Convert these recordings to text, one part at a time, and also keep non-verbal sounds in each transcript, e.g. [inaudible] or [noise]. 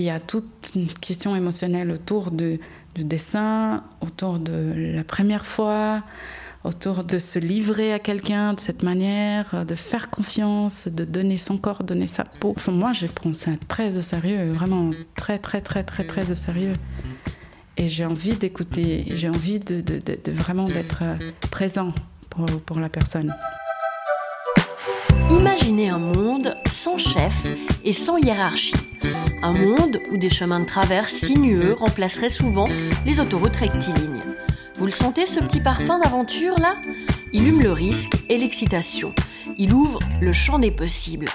il y a toute une question émotionnelle autour du dessin, autour de la première fois, autour de se livrer à quelqu'un de cette manière, de faire confiance, de donner son corps, donner sa peau. Moi, je prends ça très au sérieux, vraiment très, très, très, très, très au sérieux. Et j'ai envie d'écouter, j'ai envie de, vraiment d'être présent pour, pour la personne. Imaginez un monde sans chef et sans hiérarchie. Un monde où des chemins de traverse sinueux remplaceraient souvent les autoroutes rectilignes. Vous le sentez ce petit parfum d'aventure là? Il hume le risque et l'excitation. Il ouvre le champ des possibles.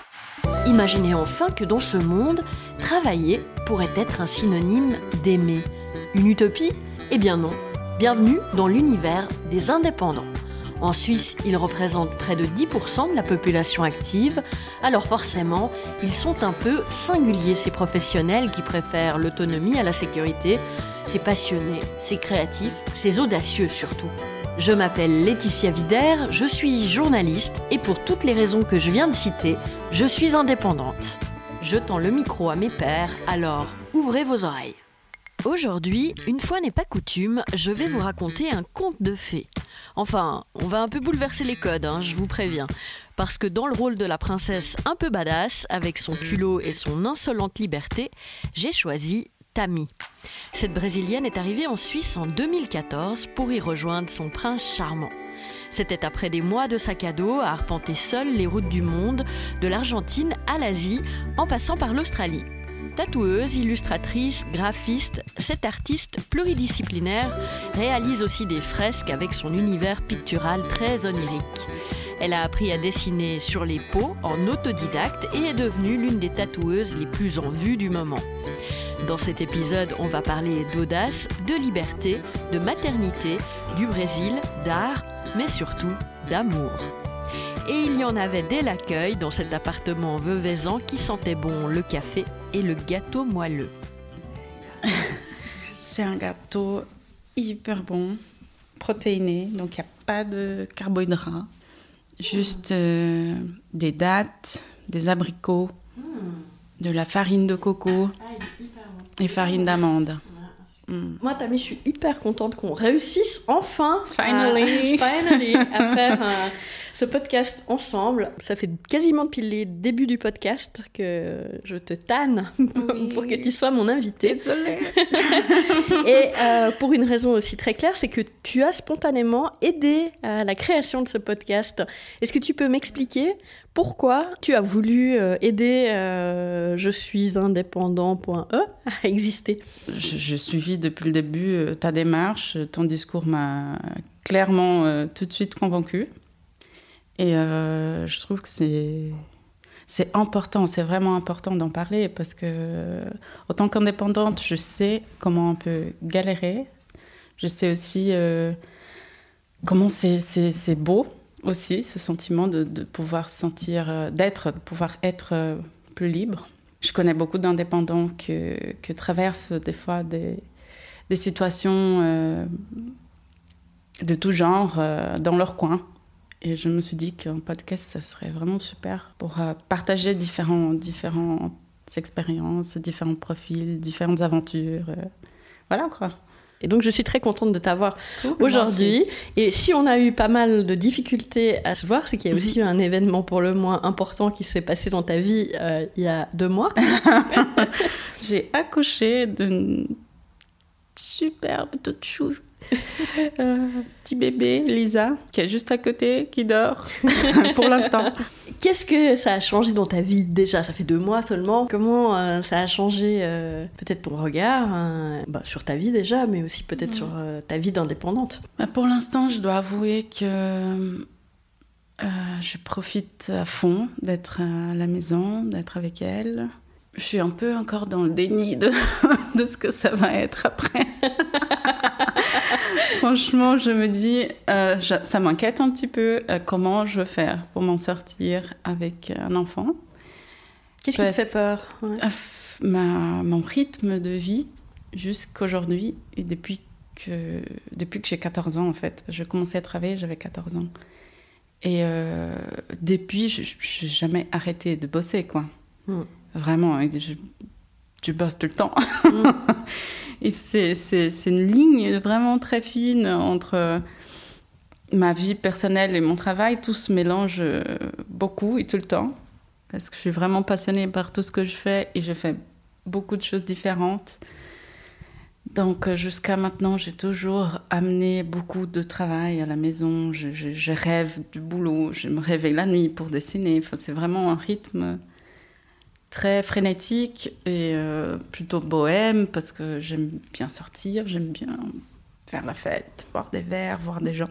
Imaginez enfin que dans ce monde, travailler pourrait être un synonyme d'aimer. Une utopie? Eh bien non. Bienvenue dans l'univers des indépendants. En Suisse, ils représentent près de 10% de la population active, alors forcément, ils sont un peu singuliers, ces professionnels qui préfèrent l'autonomie à la sécurité, c'est passionné, c'est créatif, c'est audacieux surtout. Je m'appelle Laetitia Vider, je suis journaliste et pour toutes les raisons que je viens de citer, je suis indépendante. Je tends le micro à mes pairs, alors ouvrez vos oreilles. Aujourd'hui, une fois n'est pas coutume, je vais vous raconter un conte de fées. Enfin, on va un peu bouleverser les codes, hein, je vous préviens. Parce que dans le rôle de la princesse un peu badass, avec son culot et son insolente liberté, j'ai choisi Tammy. Cette Brésilienne est arrivée en Suisse en 2014 pour y rejoindre son prince charmant. C'était après des mois de sac à dos à arpenter seule les routes du monde, de l'Argentine à l'Asie, en passant par l'Australie. Tatoueuse, illustratrice, graphiste, cette artiste pluridisciplinaire réalise aussi des fresques avec son univers pictural très onirique. Elle a appris à dessiner sur les peaux en autodidacte et est devenue l'une des tatoueuses les plus en vue du moment. Dans cet épisode, on va parler d'audace, de liberté, de maternité, du Brésil, d'art, mais surtout d'amour. Et il y en avait dès l'accueil dans cet appartement veuvaisant qui sentait bon le café et le gâteau moelleux. [laughs] C'est un gâteau hyper bon, protéiné, donc il n'y a pas de carbohydrates, juste euh, des dattes, des abricots, hmm. de la farine de coco. Ah, et farine d'amande. Mm. Moi, Tammy, je suis hyper contente qu'on réussisse enfin finally. À, [laughs] finally, à faire euh, ce podcast ensemble. Ça fait quasiment depuis les débuts du podcast que je te tanne pour que tu sois mon invité. [laughs] Et euh, pour une raison aussi très claire, c'est que tu as spontanément aidé à la création de ce podcast. Est-ce que tu peux m'expliquer pourquoi tu as voulu euh, aider euh, Je suis indépendant.e à exister? Je, je, suivis depuis le début euh, ta démarche. Ton discours m'a clairement tout de suite convaincu. Et je trouve que c'est. C'est important, c'est vraiment important d'en parler parce que, autant qu'indépendante, je sais comment on peut galérer. Je sais aussi comment c'est beau aussi ce sentiment de, pouvoir sentir, euh, d'être, pouvoir être euh, plus libre. Je connais beaucoup d'indépendants que, traversent des fois des, des situations euh, de tout genre dans leur coin. Et je me suis dit qu'un podcast, ça serait vraiment super pour partager différents, différentes expériences, différents profils, différentes aventures. voilà quoi. Et donc, je suis très contente de t'avoir aujourd'hui. Et si on a eu pas mal de difficultés à se voir, c'est qu'il y a aussi eu un événement pour le moins important qui s'est passé dans ta vie euh, il y a deux mois. [laughs] J'ai accouché d'une superbe chou. [laughs] Euh, petit bébé, Lisa, qui est juste à côté, qui dort [laughs] pour l'instant. Qu'est-ce que ça a changé dans ta vie déjà? Ça fait deux mois seulement. Comment euh, ça a changé euh, peut-être ton regard hein, bah, sur ta vie déjà, mais aussi peut-être sur euh, ta vie d'indépendante? Bah, Pour l'instant, je dois avouer que je profite à fond d'être à la maison, d'être avec elle. Je suis un peu encore dans le déni de, [laughs] de ce que ça va être après. Franchement, je me dis, euh, ça m'inquiète un petit peu euh, comment je vais faire pour m'en sortir avec un enfant. Qu'est-ce qui te fait peur euh, ma, Mon rythme de vie jusqu'aujourd'hui, et depuis que, depuis que j'ai 14 ans en fait, je commençais à travailler, j'avais 14 ans. Et depuis, je n'ai jamais arrêté de bosser, quoi. Hmm. Vraiment, je, tu bosses tout le temps. Mm. [laughs] Et c'est une ligne vraiment très fine entre ma vie personnelle et mon travail. Tout se mélange euh, beaucoup et tout le temps. Parce que je suis vraiment passionnée par tout ce que je fais et je fais beaucoup de choses différentes. Donc euh, jusqu'à maintenant, j'ai toujours amené beaucoup de travail à la maison. Je, rêve du boulot, je me réveille la nuit pour dessiner. C'est vraiment un rythme très frénétique et euh, plutôt bohème parce que j'aime bien sortir, j'aime bien faire la fête, boire des verres, voir des gens.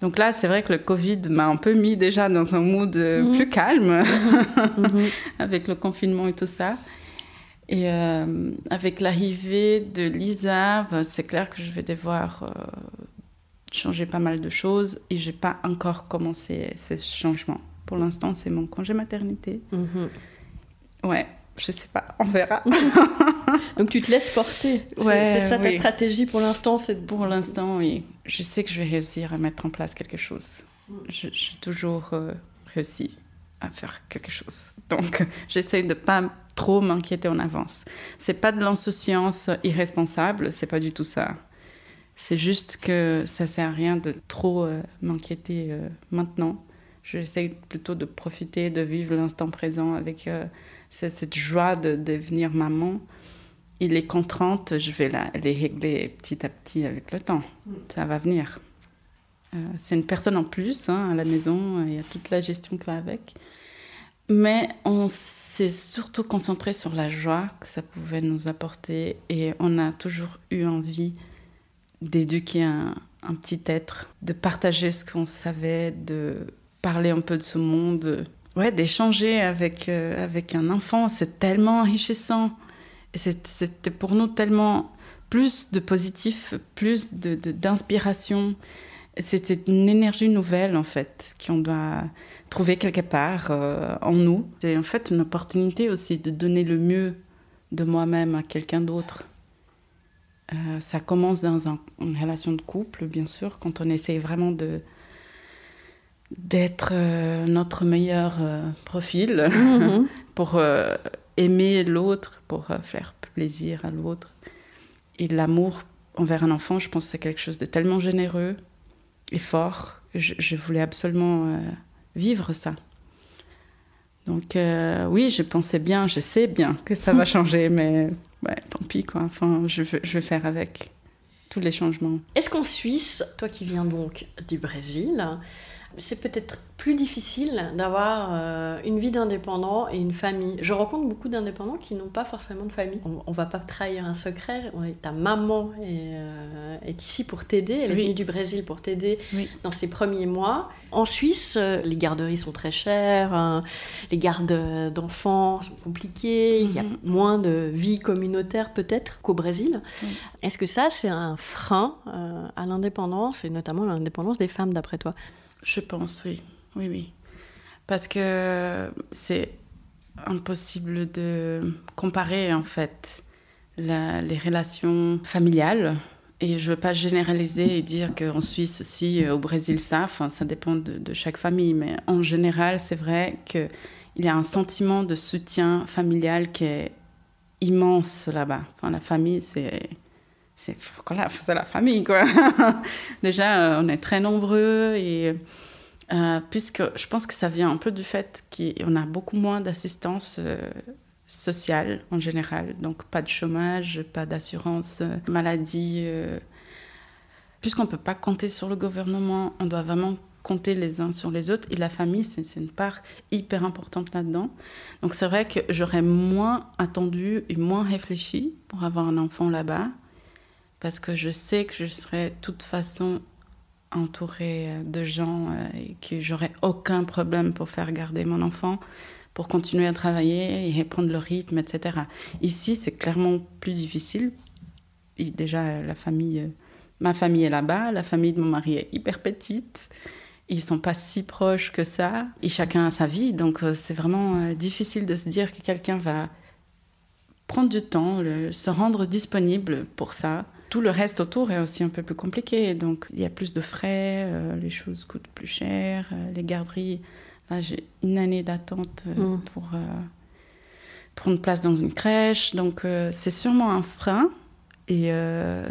Donc là, c'est vrai que le Covid m'a un peu mis déjà dans un mood euh, mhm. plus calme mhm. [laughs] avec le confinement et tout ça. Et euh, avec l'arrivée de Lisa, ben, c'est clair que je vais devoir euh, changer pas mal de choses et j'ai pas encore commencé ces changements. Pour l'instant, c'est mon congé maternité. Mhm. Ouais, je sais pas, on verra. [laughs] Donc tu te laisses porter. c'est ça ta stratégie pour l'instant c'est Pour l'instant, oui. Je sais que je vais réussir à mettre en place quelque chose. J'ai toujours euh, réussi à faire quelque chose. Donc [laughs] j'essaie de pas trop m'inquiéter en avance. C'est pas de l'insouciance irresponsable, c'est pas du tout ça. C'est juste que ça sert à rien de trop euh, m'inquiéter euh, maintenant. J'essaie plutôt de profiter, de vivre l'instant présent avec euh, cette joie de devenir maman. Et les contraintes, je vais les régler petit à petit avec le temps. Mm. Ça va venir. c'est une personne en plus hein, à la maison, il y a toute la gestion qui va avec. Mais on s'est surtout concentré sur la joie que ça pouvait nous apporter et on a toujours eu envie d'éduquer un, petit être, de partager ce qu'on savait, de parler un peu de ce monde, ouais, d'échanger avec, euh, avec un enfant. C'est tellement enrichissant. C'était pour nous tellement plus de positif, plus d'inspiration. De, C'était une énergie nouvelle en fait qu'on doit trouver quelque part euh, en nous. C'est en fait une opportunité aussi de donner le mieux de moi-même à quelqu'un d'autre. Euh, ça commence dans une relation de couple, bien sûr, quand on essaie vraiment de d'être euh, notre meilleur profil mhm. [laughs] pour aimer l'autre, pour faire plaisir à l'autre. Et l'amour envers un enfant, je pense que c'est quelque chose de tellement généreux et fort. Je, je voulais absolument vivre ça. Donc euh, oui, je pensais bien, je sais bien que ça va [laughs] changer, mais tant pis quoi. Enfin, je, je vais faire avec tous les changements. Est-ce qu'en Suisse, toi qui viens donc du Brésil, c'est peut-être plus difficile d'avoir euh, une vie d'indépendant et une famille. Je rencontre beaucoup d'indépendants qui n'ont pas forcément de famille. On, ne va pas trahir un secret. ta maman est, euh, est ici pour t'aider. Elle est venue du Brésil pour t'aider dans ses premiers mois. En Suisse, euh, les garderies sont très chères, hein. les gardes d'enfants sont compliquées, il y a mhm. moins de vie communautaire peut-être qu'au Brésil. Est-ce que ça, c'est un frein à l'indépendance et notamment l'indépendance des femmes d'après toi? Je pense, oui. Oui, oui. Parce que c'est impossible de comparer, en fait, les relations familiales. Et je ne veux pas généraliser et dire qu'en Suisse, si, au Brésil, ça, enfin, ça dépend de, chaque famille. Mais en général, c'est vrai qu'il y a un sentiment de soutien familial qui est immense là-bas. Enfin, la famille, c'est c'est la famille, quoi. [laughs] Déjà, euh, on est très nombreux et euh, puisque je pense que ça vient un peu du fait qu'on a beaucoup moins d'assistance euh, sociale en général, donc pas de chômage, pas d'assurance maladie. Puisqu'on ne peut pas compter sur le gouvernement, on doit vraiment compter les uns sur les autres. Et la famille, c'est une part hyper importante là-dedans. Donc c'est vrai que j'aurais moins attendu et moins réfléchi pour avoir un enfant là-bas parce que je sais que je serai de toute façon entourée euh, de gens euh, et que j'aurai aucun problème pour faire garder mon enfant, pour continuer à travailler et prendre le rythme, etc. Ici, c'est clairement plus difficile. Déjà, la famille, euh, ma famille est là-bas, la famille de mon mari est hyper petite. Ils sont pas si proches que ça. Et chacun a sa vie, donc c'est vraiment difficile de se dire que quelqu'un va prendre du temps, se rendre disponible pour ça tout le reste autour est aussi un peu plus compliqué. Donc, il y a plus de frais, euh, les choses coûtent plus cher, euh, les garderies. Là, j'ai une année d'attente euh, mm. pour prendre place dans une crèche. Donc c'est sûrement un frein et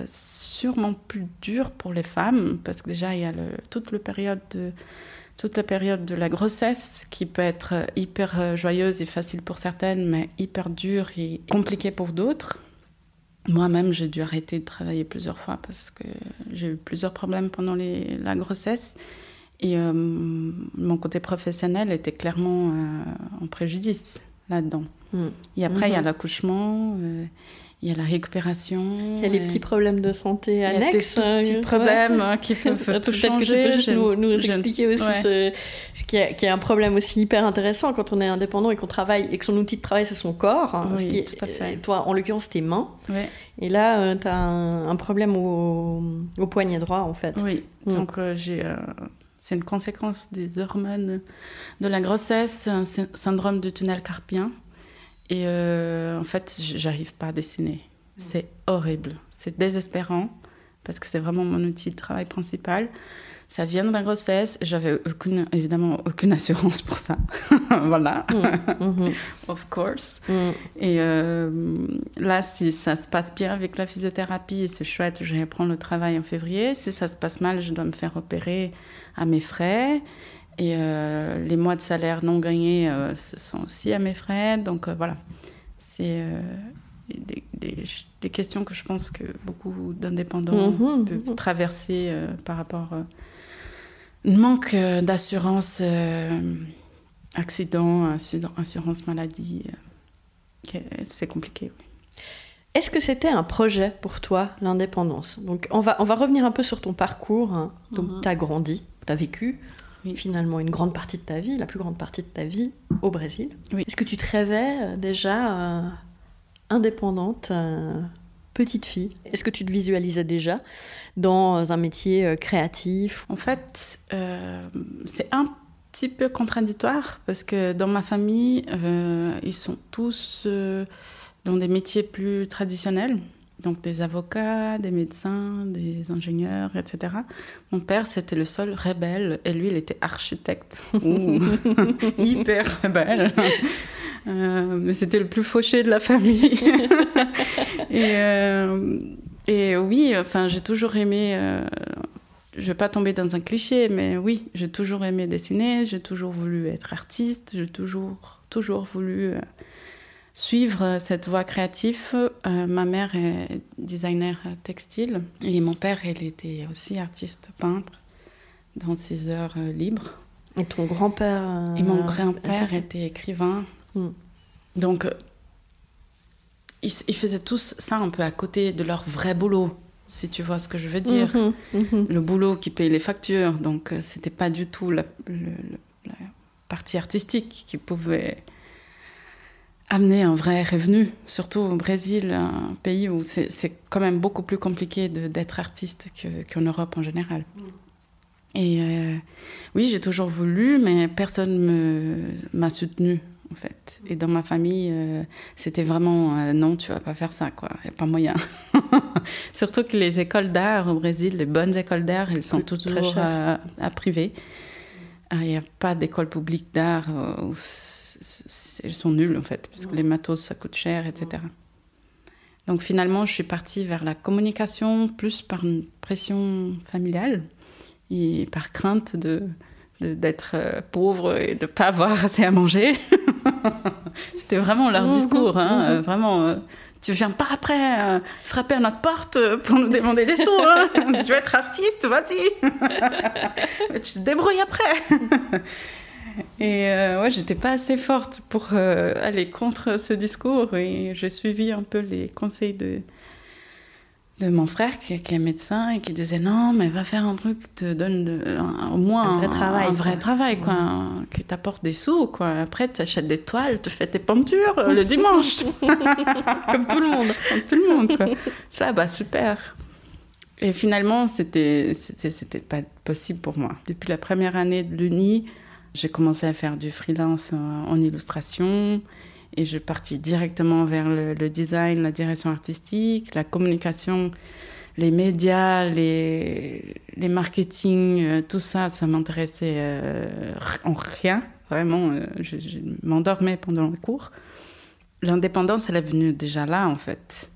sûrement plus dur pour les femmes parce que déjà il y a le, toute la période de toute la période de la grossesse qui peut être hyper joyeuse et facile pour certaines, mais hyper dure et compliquée pour d'autres. Moi-même, j'ai dû arrêter de travailler plusieurs fois parce que j'ai eu plusieurs problèmes pendant les, la grossesse. Et euh, mon côté professionnel était clairement euh, en préjudice là-dedans. Hmm. Et après, il y a mhm. l'accouchement. Euh, il y a la récupération. Il y a les petits problèmes de santé annexes. Il y a des petits problèmes hein, qui peuvent [laughs] tout changer. Que tu peux nous, nous expliquer aussi ce, qui, est, qui, est, un problème aussi hyper intéressant quand on est indépendant et qu'on travaille et que son outil de travail c'est son corps. Hein, oui, tout à fait. Toi, en l'occurrence, tes mains. Et là, euh, tu as un, problème au, au, poignet droit en fait. Oui. Mm. Donc euh, j'ai. Euh, c'est une conséquence des hormones de la grossesse, un syndrome du tunnel carpien. Et euh, en fait, j'arrive pas à dessiner. C'est horrible. C'est désespérant parce que c'est vraiment mon outil de travail principal. Ça vient de ma grossesse. J'avais aucune, évidemment aucune assurance pour ça. [laughs] voilà. Mm, mm-hmm. [laughs] of course. Mm. Et euh, là, si ça se passe bien avec la physiothérapie, c'est chouette. Je reprends le travail en février. Si ça se passe mal, je dois me faire opérer à mes frais. Et euh, les mois de salaire non gagnés euh, ce sont aussi à mes frais. Donc euh, voilà, c'est des, des, questions que je pense que beaucoup d'indépendants mhm, peuvent traverser par rapport au manque d'assurance accident, assurance maladie. c'est compliqué. Est-ce que c'était un projet pour toi, l'indépendance? Donc, on va, on va revenir un peu sur ton parcours. Hein. Donc, mhm. tu as grandi, tu as vécu finalement une grande partie de ta vie, la plus grande partie de ta vie au Brésil. Est-ce que tu te rêvais euh, déjà euh, indépendante, euh, petite fille? Est-ce que tu te visualisais déjà dans un métier créatif? En fait, c'est un petit peu contradictoire parce que dans ma famille, ils sont tous dans des métiers plus traditionnels donc des avocats, des médecins, des ingénieurs, etc. Mon père, c'était le seul rebelle, et lui, il était architecte. [laughs] hyper rebelle. Euh, mais c'était le plus fauché de la famille. [laughs] et, euh, et, oui, enfin, j'ai toujours aimé. Euh, je ne vais pas tomber dans un cliché, mais oui, j'ai toujours aimé dessiner, j'ai toujours voulu être artiste, j'ai toujours, toujours voulu suivre cette voie créative. Euh, ma mère est designer textile et mon père, il était aussi artiste peintre dans ses heures euh, libres. Et ton grand-père euh, Et mon grand-père était écrivain. Hmm. Donc, ils, faisaient tous ça un peu à côté de leur vrai boulot, si tu vois ce que je veux dire. Mhm, mhm. Le boulot qui paye les factures. Donc, c'était pas du tout la, la partie artistique qui pouvait amener un vrai revenu, surtout au Brésil, un pays où c'est quand même beaucoup plus compliqué d'être artiste qu'en Europe en général. Mm. Et euh, oui, j'ai toujours voulu, mais personne ne m'a soutenu en fait. Et dans ma famille, euh, c'était vraiment euh, non, tu vas pas faire ça, quoi. Il n'y a pas moyen. [laughs] Surtout que les écoles d'art au Brésil, les bonnes écoles d'art, elles sont toujours à, à privé. Il n'y a pas d'école publique d'art elles sont nulles en fait, parce que les matos ça coûte cher, etc. Donc finalement, je suis partie vers la communication plus par une pression familiale et par crainte de d'être euh, pauvre et de ne pas avoir assez à manger. [laughs] C'était vraiment leur mmh, discours, hein, mmh, mmh. Euh, vraiment. Euh, tu viens pas après frapper à notre porte pour nous demander des sous. Hein. [laughs] tu veux être artiste, vas-y. [laughs] tu te débrouilles après. [laughs] Et euh, ouais, j'étais pas assez forte pour euh, aller contre ce discours et j'ai suivi un peu les conseils de, de mon frère qui, est médecin et qui disait non, mais va faire un truc qui te donne au moins un vrai travail, un vrai travail quoi, qui t'apporte des sous. Quoi. Après, tu achètes des toiles, tu fais tes peintures euh, le [laughs] dimanche. [laughs] Comme tout le monde. Comme tout le monde. Quoi. Ça, bah super. Et finalement, c'était c'était pas possible pour moi. Depuis la première année de l'Uni, j'ai commencé à faire du freelance en, illustration et je suis partie directement vers le, design, la direction artistique, la communication, les médias, les, les marketing, euh, tout ça, ça m'intéressait euh, en rien. Vraiment, euh, je, m'endormais pendant le cours. l'indépendance, elle est venue déjà là, en fait.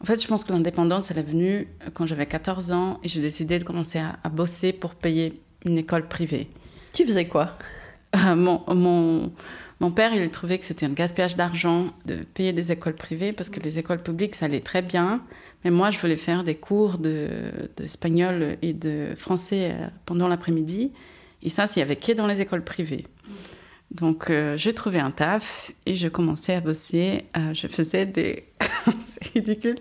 En fait, je pense que l'indépendance, elle est venue quand j'avais 14 ans et j'ai décidé de commencer à, bosser pour payer une école privée. Tu faisais quoi euh, mon, mon, mon, père, il trouvait que c'était un gaspillage d'argent de payer des écoles privées parce que les écoles publiques, ça allait très bien. Mais moi, je voulais faire des cours d'espagnol de, et de français euh, pendant l'après-midi. Et ça, s'il y avait que dans les écoles privées. Donc, euh, j'ai trouvé un taf et je commençais à bosser. Euh, je faisais des. [laughs] c'est ridicule.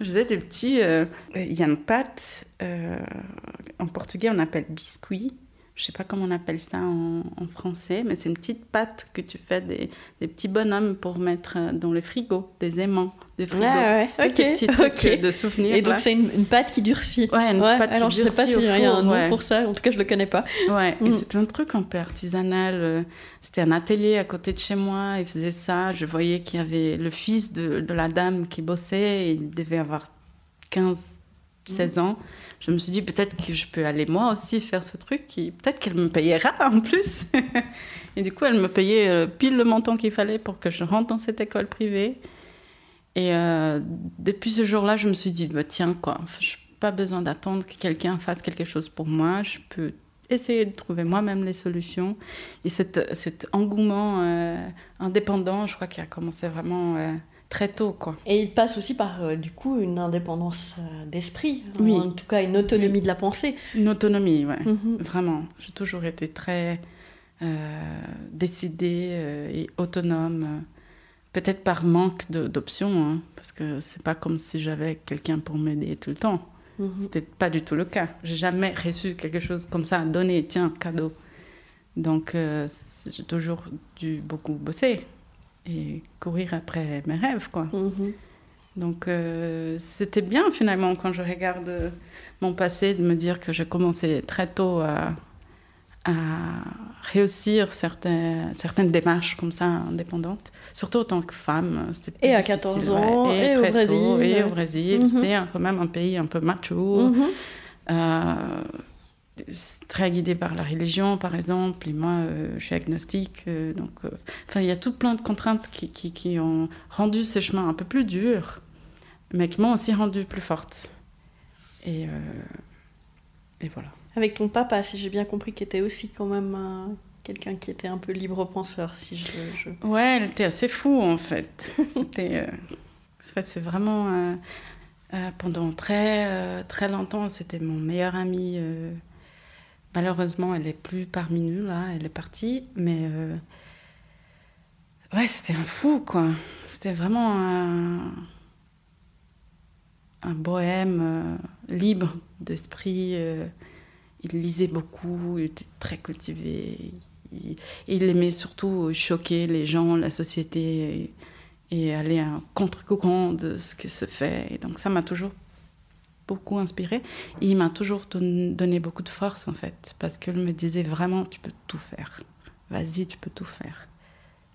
Je faisais des petits. Euh, il y a une pâte. en portugais, on appelle biscuit. Je sais pas comment on appelle ça en, en français, mais c'est une petite pâte que tu fais des, des, petits bonhommes pour mettre dans le frigo, des aimants de frigo. Ah ouais, c'est ok, ces petits trucs ok. de souvenirs. Et donc c'est une, une pâte qui durcit. Ouais, une pâte qui alors je sais pas durcit s'il y a un nom ouais. pour ça. En tout cas, je le connais pas. Ouais, Mm. et c'était un truc un peu artisanal. euh, C'était un atelier à côté de chez moi. Il faisait ça. Je voyais qu'il y avait le fils de, de la dame qui bossait. Il devait avoir 15, 16 ans. Je me suis dit peut-être que je peux aller moi aussi faire ce truc. Peut-être qu'elle me payera [laughs] en plus. et du coup, elle me payait euh, pile le montant qu'il fallait pour que je rentre dans cette école privée. Et euh, depuis ce jour-là, je me suis dit, bah, tiens, quoi, je n'ai pas besoin d'attendre que quelqu'un fasse quelque chose pour moi. Je peux essayer de trouver moi-même les solutions. Et cet, engouement euh, indépendant, je crois qu'il a commencé vraiment très tôt, quoi. Et il passe aussi par euh, du coup une indépendance euh, d'esprit, Oui. ou en tout cas une autonomie de la pensée. Une autonomie, ouais. Mhm. Vraiment. J'ai toujours été très euh, décidée et autonome. Peut-être par manque d'options, hein, parce que c'est pas comme si j'avais quelqu'un pour m'aider tout le temps. Mhm. C'était pas du tout le cas. J'ai jamais reçu quelque chose comme ça à donner, tiens, cadeau. Donc, j'ai toujours dû beaucoup bosser et courir après mes rêves, quoi. Mhm. Donc, euh, c'était bien finalement quand je regarde mon passé de me dire que j'ai commencé très tôt à, à réussir certains, certaines démarches comme ça indépendantes, surtout en tant que femme. Et à difficile, 14 ouais. ans, et au très tôt, Brésil. et au Brésil, c'est quand même un pays un peu macho. Euh, très guidé par la religion, par exemple. Et moi, euh, je suis agnostique. euh, donc, euh, enfin, il y a tout plein de contraintes qui, qui, qui ont rendu ce chemin un peu plus dur, mais qui m'ont aussi rendu plus forte. Et, et voilà. Avec ton papa, si j'ai bien compris, qui était aussi quand même quelqu'un qui était un peu libre penseur, si je. je- Ouais, elle était assez fou en fait. C'était, euh, c'est vrai, c'est vraiment euh, euh, pendant très très longtemps, c'était mon meilleur ami. Malheureusement, elle est plus parmi nous là, elle est partie, mais euh, ouais, c'était un fou quoi. C'était vraiment un, bohème euh, libre d'esprit. euh, il lisait beaucoup, il était très cultivé. Il, aimait surtout choquer les gens, la société, et, et aller à contre-courant de ce que se fait. Et donc ça m'a toujours beaucoup inspiré. Et il m'a toujours don- donné beaucoup de force, en fait, parce qu'il me disait vraiment, tu peux tout faire. Vas-y, tu peux tout faire.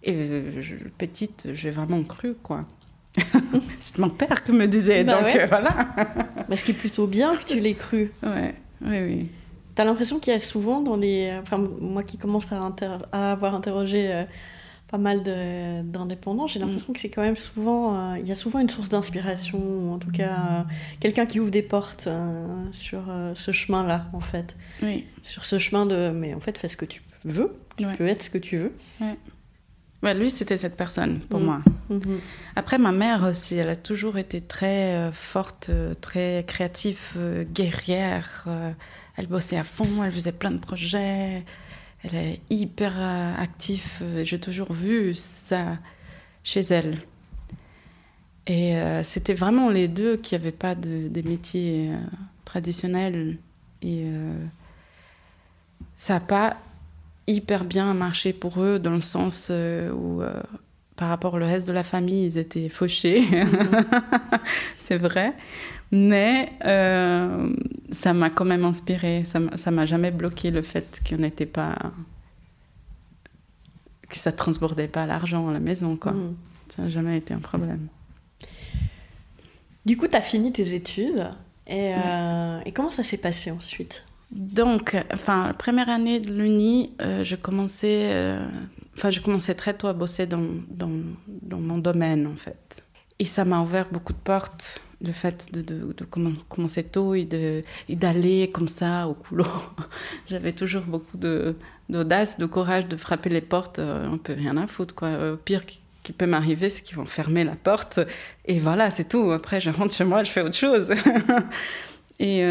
Et je- petite, j'ai vraiment cru, quoi. [laughs] C'est mon père qui me disait, Bah donc ouais. euh, voilà. Mais ce qui est plutôt bien que tu l'aies cru. Ouais, oui, oui. T'as l'impression qu'il y a souvent dans les. Enfin, moi qui commence à, inter- à avoir interrogé euh, pas mal d'indépendants, j'ai l'impression que c'est quand même souvent. euh, Il y a souvent une source d'inspiration, ou en tout cas euh, quelqu'un qui ouvre des portes euh, sur ce chemin-là, en fait. oui. Sur ce chemin de. Mais en fait, fais ce que tu veux, tu Ouais. peux être ce que tu veux. Ouais, lui, c'était cette personne pour Mm. moi. Mhm. Après, ma mère aussi, elle a toujours été très forte, très créative, guerrière. elle bossait à fond, elle faisait plein de projets. Elle est hyper euh, active. euh, J'ai toujours vu ça chez elle. Et euh, c'était vraiment les deux qui n'avaient pas de, des métiers euh, traditionnels. Et euh, ça n'a pas hyper bien marché pour eux dans le sens où, par rapport au reste de la famille, ils étaient fauchés. [laughs] C'est vrai. Mais euh, ça m'a quand même inspiré. Ça m'a- jamais bloqué le fait qu'on n'était pas. que ça transbordait pas l'argent à la maison, quoi. Mhm. Ça n'a jamais été un problème. Du coup, tu as fini tes études. Et, euh, et comment ça s'est passé ensuite? Donc, enfin, la première année de l'Uni, euh, je commençais, euh, enfin, je commençais très tôt à bosser dans, dans, dans mon domaine, en fait. Et ça m'a ouvert beaucoup de portes, le fait de, de, commencer tôt et d'aller comme ça au couloir. [laughs] J'avais toujours beaucoup d'audace, de, courage de frapper les portes, euh, on peut rien à foutre, quoi. Pire qui peut m'arriver, c'est qu'ils vont fermer la porte. Et voilà, c'est tout. Après, je rentre chez moi, je fais autre chose. [laughs] et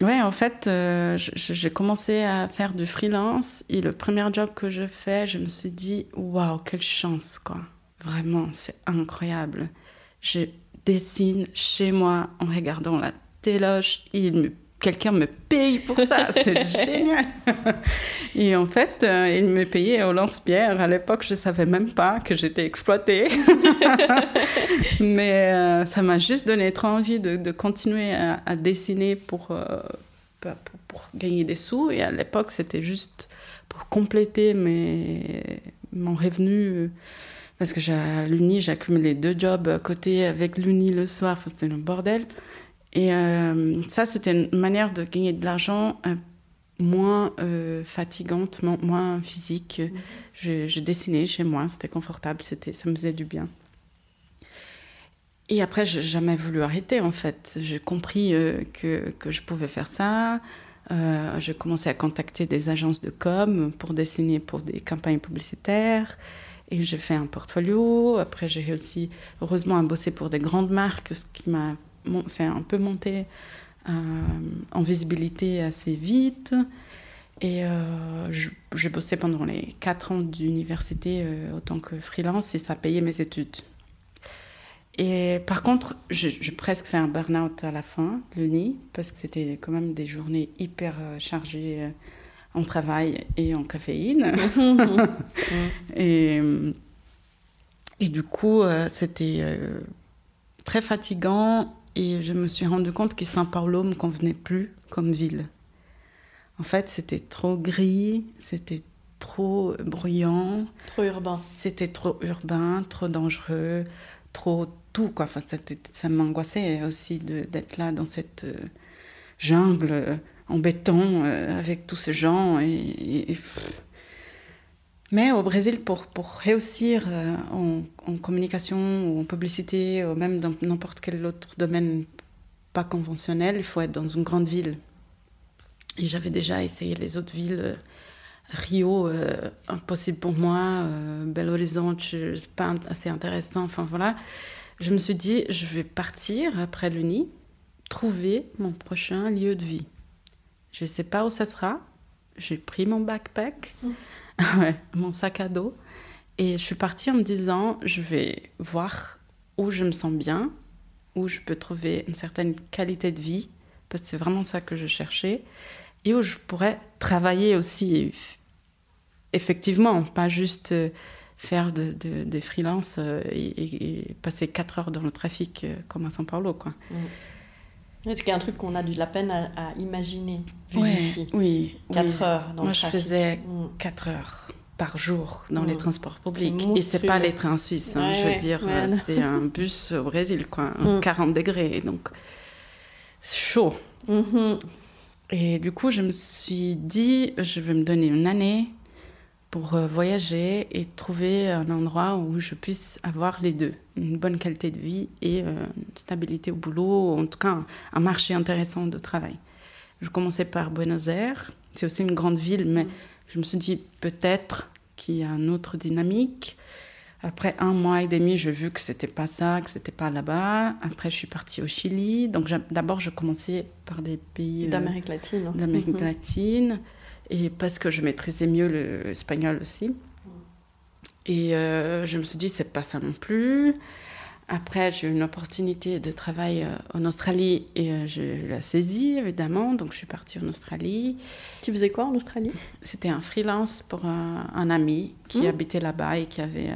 Ouais, en fait, euh, j'ai commencé à faire du freelance et le premier job que je fais, je me suis dit, waouh, quelle chance, quoi. Vraiment, c'est incroyable. Je dessine chez moi en regardant la téloche, il me quelqu'un me paye pour ça, [laughs] c'est génial. Et en fait, euh, il me payait au lance-pierre. À l'époque, je ne savais même pas que j'étais exploitée. [laughs] Mais euh, ça m'a juste donné trop envie de, continuer à, dessiner euh, pour, pour, gagner des sous. Et à l'époque, c'était juste pour compléter mes, mon revenu. Parce que à l'Uni, j'accumulais deux jobs à côté avec l'Uni le soir. C'était le bordel. Et euh, ça, c'était une manière de gagner de l'argent euh, moins euh, fatigante, moins physique. Mhm. Je, dessinais chez moi, c'était confortable, c'était, ça me faisait du bien. Et après, je n'ai jamais voulu arrêter, en fait. J'ai compris que, que, je pouvais faire ça. j'ai commencé à contacter des agences de com pour dessiner pour des campagnes publicitaires. Et j'ai fait un portfolio. Après, j'ai aussi, heureusement, à bosser pour des grandes marques, ce qui m'a fait un peu monter euh, en visibilité assez vite. Et euh, j'ai bossé pendant les quatre ans d'université euh, en tant que freelance et ça a payé mes études. Et par contre, j'ai presque fait un burn-out à la fin de l'Uni parce que c'était quand même des journées hyper chargées en travail et en caféine. [laughs] et, et, du coup, c'était très fatigant et je me suis rendu compte que Saint-Paulo me convenait plus comme ville. En fait, c'était trop gris, c'était trop bruyant. Trop urbain. C'était trop urbain, trop dangereux, trop tout. Quoi. Enfin, ça m'angoissait aussi d'être là dans cette euh, jungle euh, en béton euh, avec tous ces gens. mais au Brésil, pour, réussir euh, en, communication ou en publicité, ou même dans n'importe quel autre domaine pas conventionnel, il faut être dans une grande ville. Et j'avais déjà essayé les autres villes. Euh, Rio, euh, impossible pour moi. Belo Horizonte, c'est pas assez intéressant. Enfin voilà. Je me suis dit, je vais partir après l'Uni, trouver mon prochain lieu de vie. Je ne sais pas où ça sera. J'ai pris mon backpack. [laughs] Mmh. mon sac à dos. Et je suis partie en me disant, je vais voir où je me sens bien, où je peux trouver une certaine qualité de vie, parce que c'est vraiment ça que je cherchais, et où je pourrais travailler aussi, effectivement, pas juste euh, faire de, des freelances euh, et, passer 4 heures dans le trafic euh, comme à São Paulo. Quoi. C'est un truc qu'on a de la peine à, imaginer, ici. Oui. 4 heures dans Moi, je faisais 4 mm. heures par jour dans les mm. transports publics. Et c'est pas les trains suisses, hein, je veux dire, c'est un bus au Brésil, quoi, 40 mm. degrés, donc c'est chaud. Mm-hmm. Et du coup, je me suis dit, je vais me donner une année pour euh, voyager et trouver un endroit où je puisse avoir les deux, une bonne qualité de vie et euh, une stabilité au boulot, en tout cas un marché intéressant de travail. Je commençais par Buenos Aires, c'est aussi une grande ville, mais je me suis dit peut-être qu'il y a une autre dynamique. Après un mois et demi, j'ai vu que c'était pas ça, que c'était pas là-bas. Après, je suis partie au Chili. Donc d'abord, je commençais par des pays euh, d'Amérique latine. D'Amérique latine et parce que je maîtrisais mieux l'espagnol aussi. Et euh, je me suis dit, c'est pas ça non plus. Après, j'ai eu une opportunité de travail euh, en Australie et euh, je l'ai saisie, évidemment. Donc, je suis partie en Australie. Tu faisais quoi en Australie? C'était un freelance pour un, ami qui mmh. habitait là-bas et qui avait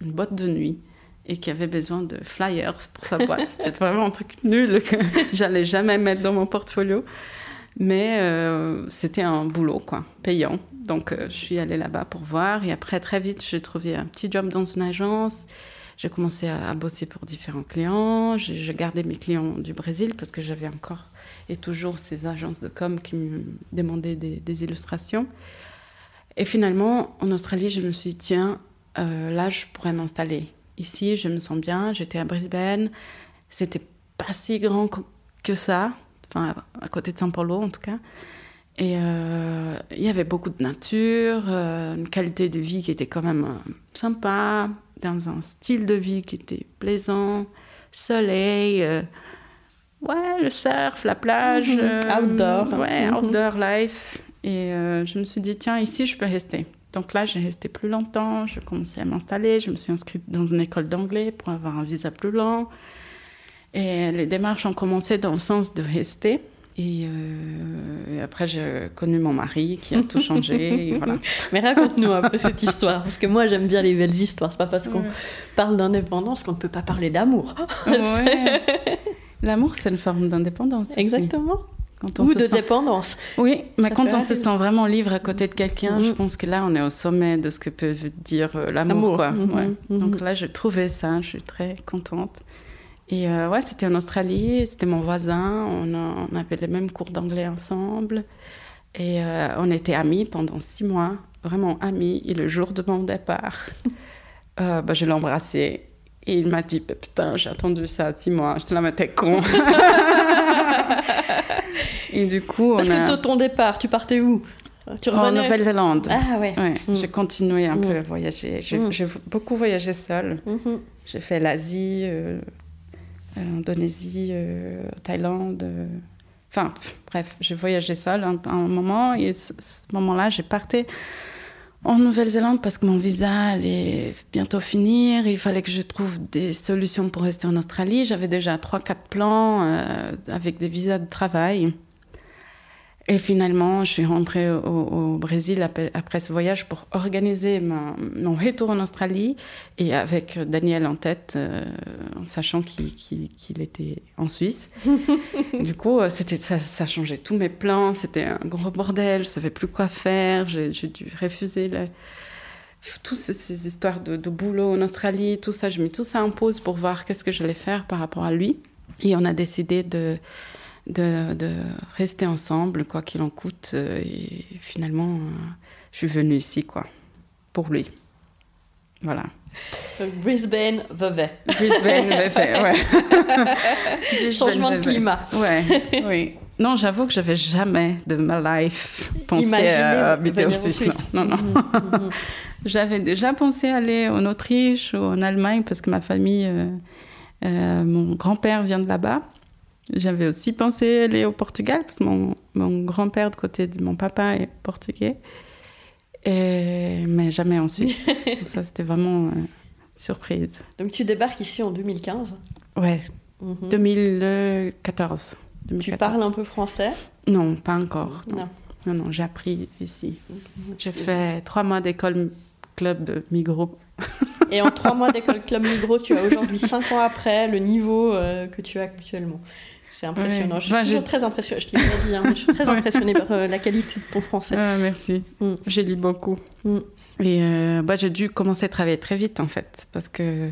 une boîte de nuit et qui avait besoin de flyers pour sa boîte. [laughs] C'était vraiment un truc nul que j'allais jamais mettre dans mon portfolio. Mais euh, c'était un boulot, quoi, payant. Donc, euh, je suis allée là-bas pour voir. Et après, très vite, j'ai trouvé un petit job dans une agence. j'ai commencé à, bosser pour différents clients. Je, gardais mes clients du Brésil parce que j'avais encore et toujours ces agences de com qui me demandaient des, illustrations. Et finalement, en Australie, je me suis dit, tiens, euh, là, je pourrais m'installer. Ici, je me sens bien. J'étais à Brisbane. C'était pas si grand que ça, enfin, à côté de São Paulo en tout cas. Et euh, il y avait beaucoup de nature, euh, une qualité de vie qui était quand même sympa, dans un style de vie qui était plaisant, soleil, euh, ouais, le surf, la plage. Mhm. Euh, outdoor. Ouais, mhm. outdoor life. Et euh, je me suis dit, tiens, ici, je peux rester. Donc là, j'ai resté plus longtemps, je commençais à m'installer, je me suis inscrite dans une école d'anglais pour avoir un visa plus long. Et les démarches ont commencé dans le sens de rester. Euh, et, après, j'ai connu mon mari qui a tout changé. [laughs] voilà. Mais raconte-nous un peu cette histoire, parce que moi j'aime bien les belles histoires. C'est pas parce qu'on parle d'indépendance qu'on ne peut pas parler d'amour. [laughs] L'amour, c'est une forme d'indépendance. Exactement. Quand on Ou de dépendance. Oui, mais quand on se sent vraiment libre à côté de quelqu'un, je mm. pense que là, on est au sommet de ce que peut dire euh, l'amour. Mm-hmm. Mm-hmm. Donc là, j'ai trouvé ça, je suis très contente. Et euh, ouais, c'était en Australie, c'était mon voisin, on, avait les mêmes cours d'anglais ensemble. Et euh, on était amis pendant six mois, vraiment amis. Et le jour de mon départ, [laughs] euh, bah, je l'ai embrassé. Et il m'a dit Putain, j'ai attendu ça six mois. Je te la mettais con. [laughs] et du coup. Parce que ton départ, tu partais où? Tu en Nouvelle-Zélande. Ah ouais. Mm. J'ai continué un peu à voyager. J'ai mm. beaucoup voyagé seule. Mm-hmm. J'ai fait l'Asie, euh, Indonésie, euh, Thaïlande. Euh, enfin, bref, j'ai voyagé seule un, un, moment et ce, moment-là, j'ai parté en Nouvelle-Zélande parce que mon visa allait bientôt finir. Il fallait que je trouve des solutions pour rester en Australie. J'avais déjà 3-4 plans avec des visas de travail. Et finalement, je suis rentrée au, Brésil après, ce voyage pour organiser mon retour en Australie et avec Daniel en tête, euh, en sachant qu'il était en Suisse. [laughs] du coup, euh, ça, ça changeait tous mes plans. C'était un gros bordel. Je savais plus quoi faire. J'ai dû refuser toutes ces, histoires de, de, boulot en Australie, tout ça. Je mis tout ça en pause pour voir qu'est-ce que j'allais faire par rapport à lui. Et on a décidé de de, rester ensemble, quoi qu'il en coûte. Euh, et finalement, euh, je suis venue ici, quoi, pour lui. Voilà. Brisbane, Vevey. Brisbane, Vevey, ouais. [laughs] Changement de climat. Ouais, [laughs] oui. Non, j'avoue que j'avais jamais de ma life pensé à habiter en Suisse. Non, non. Mhm, mhm. [laughs] j'avais déjà pensé aller en Autriche ou en Allemagne parce que ma famille, euh, mon grand-père vient de là-bas. J'avais aussi pensé aller au Portugal, parce que mon, mon grand-père de côté de mon papa est portugais, et, mais jamais en Suisse. [laughs] ça, c'était vraiment euh, surprise. Donc tu débarques ici en 2015 Ouais, 2014. Mhm. Tu parles un peu français? Non, pas encore. Non, non, non, j'ai appris ici. J'ai fait trois mois d'école club Migros. Et en trois mois d'école [laughs] club Migros, tu as aujourd'hui, cinq ans après, le niveau euh, que tu as actuellement. C'est impressionnant. Je suis bah, toujours très impressionnée. Je te l'ai dit. Hein. Je suis très impressionnée par euh, la qualité de ton français. Ah, merci. Mm. J'ai lu beaucoup. Mm. Et euh, bah, j'ai dû commencer à travailler très vite, en fait. Parce que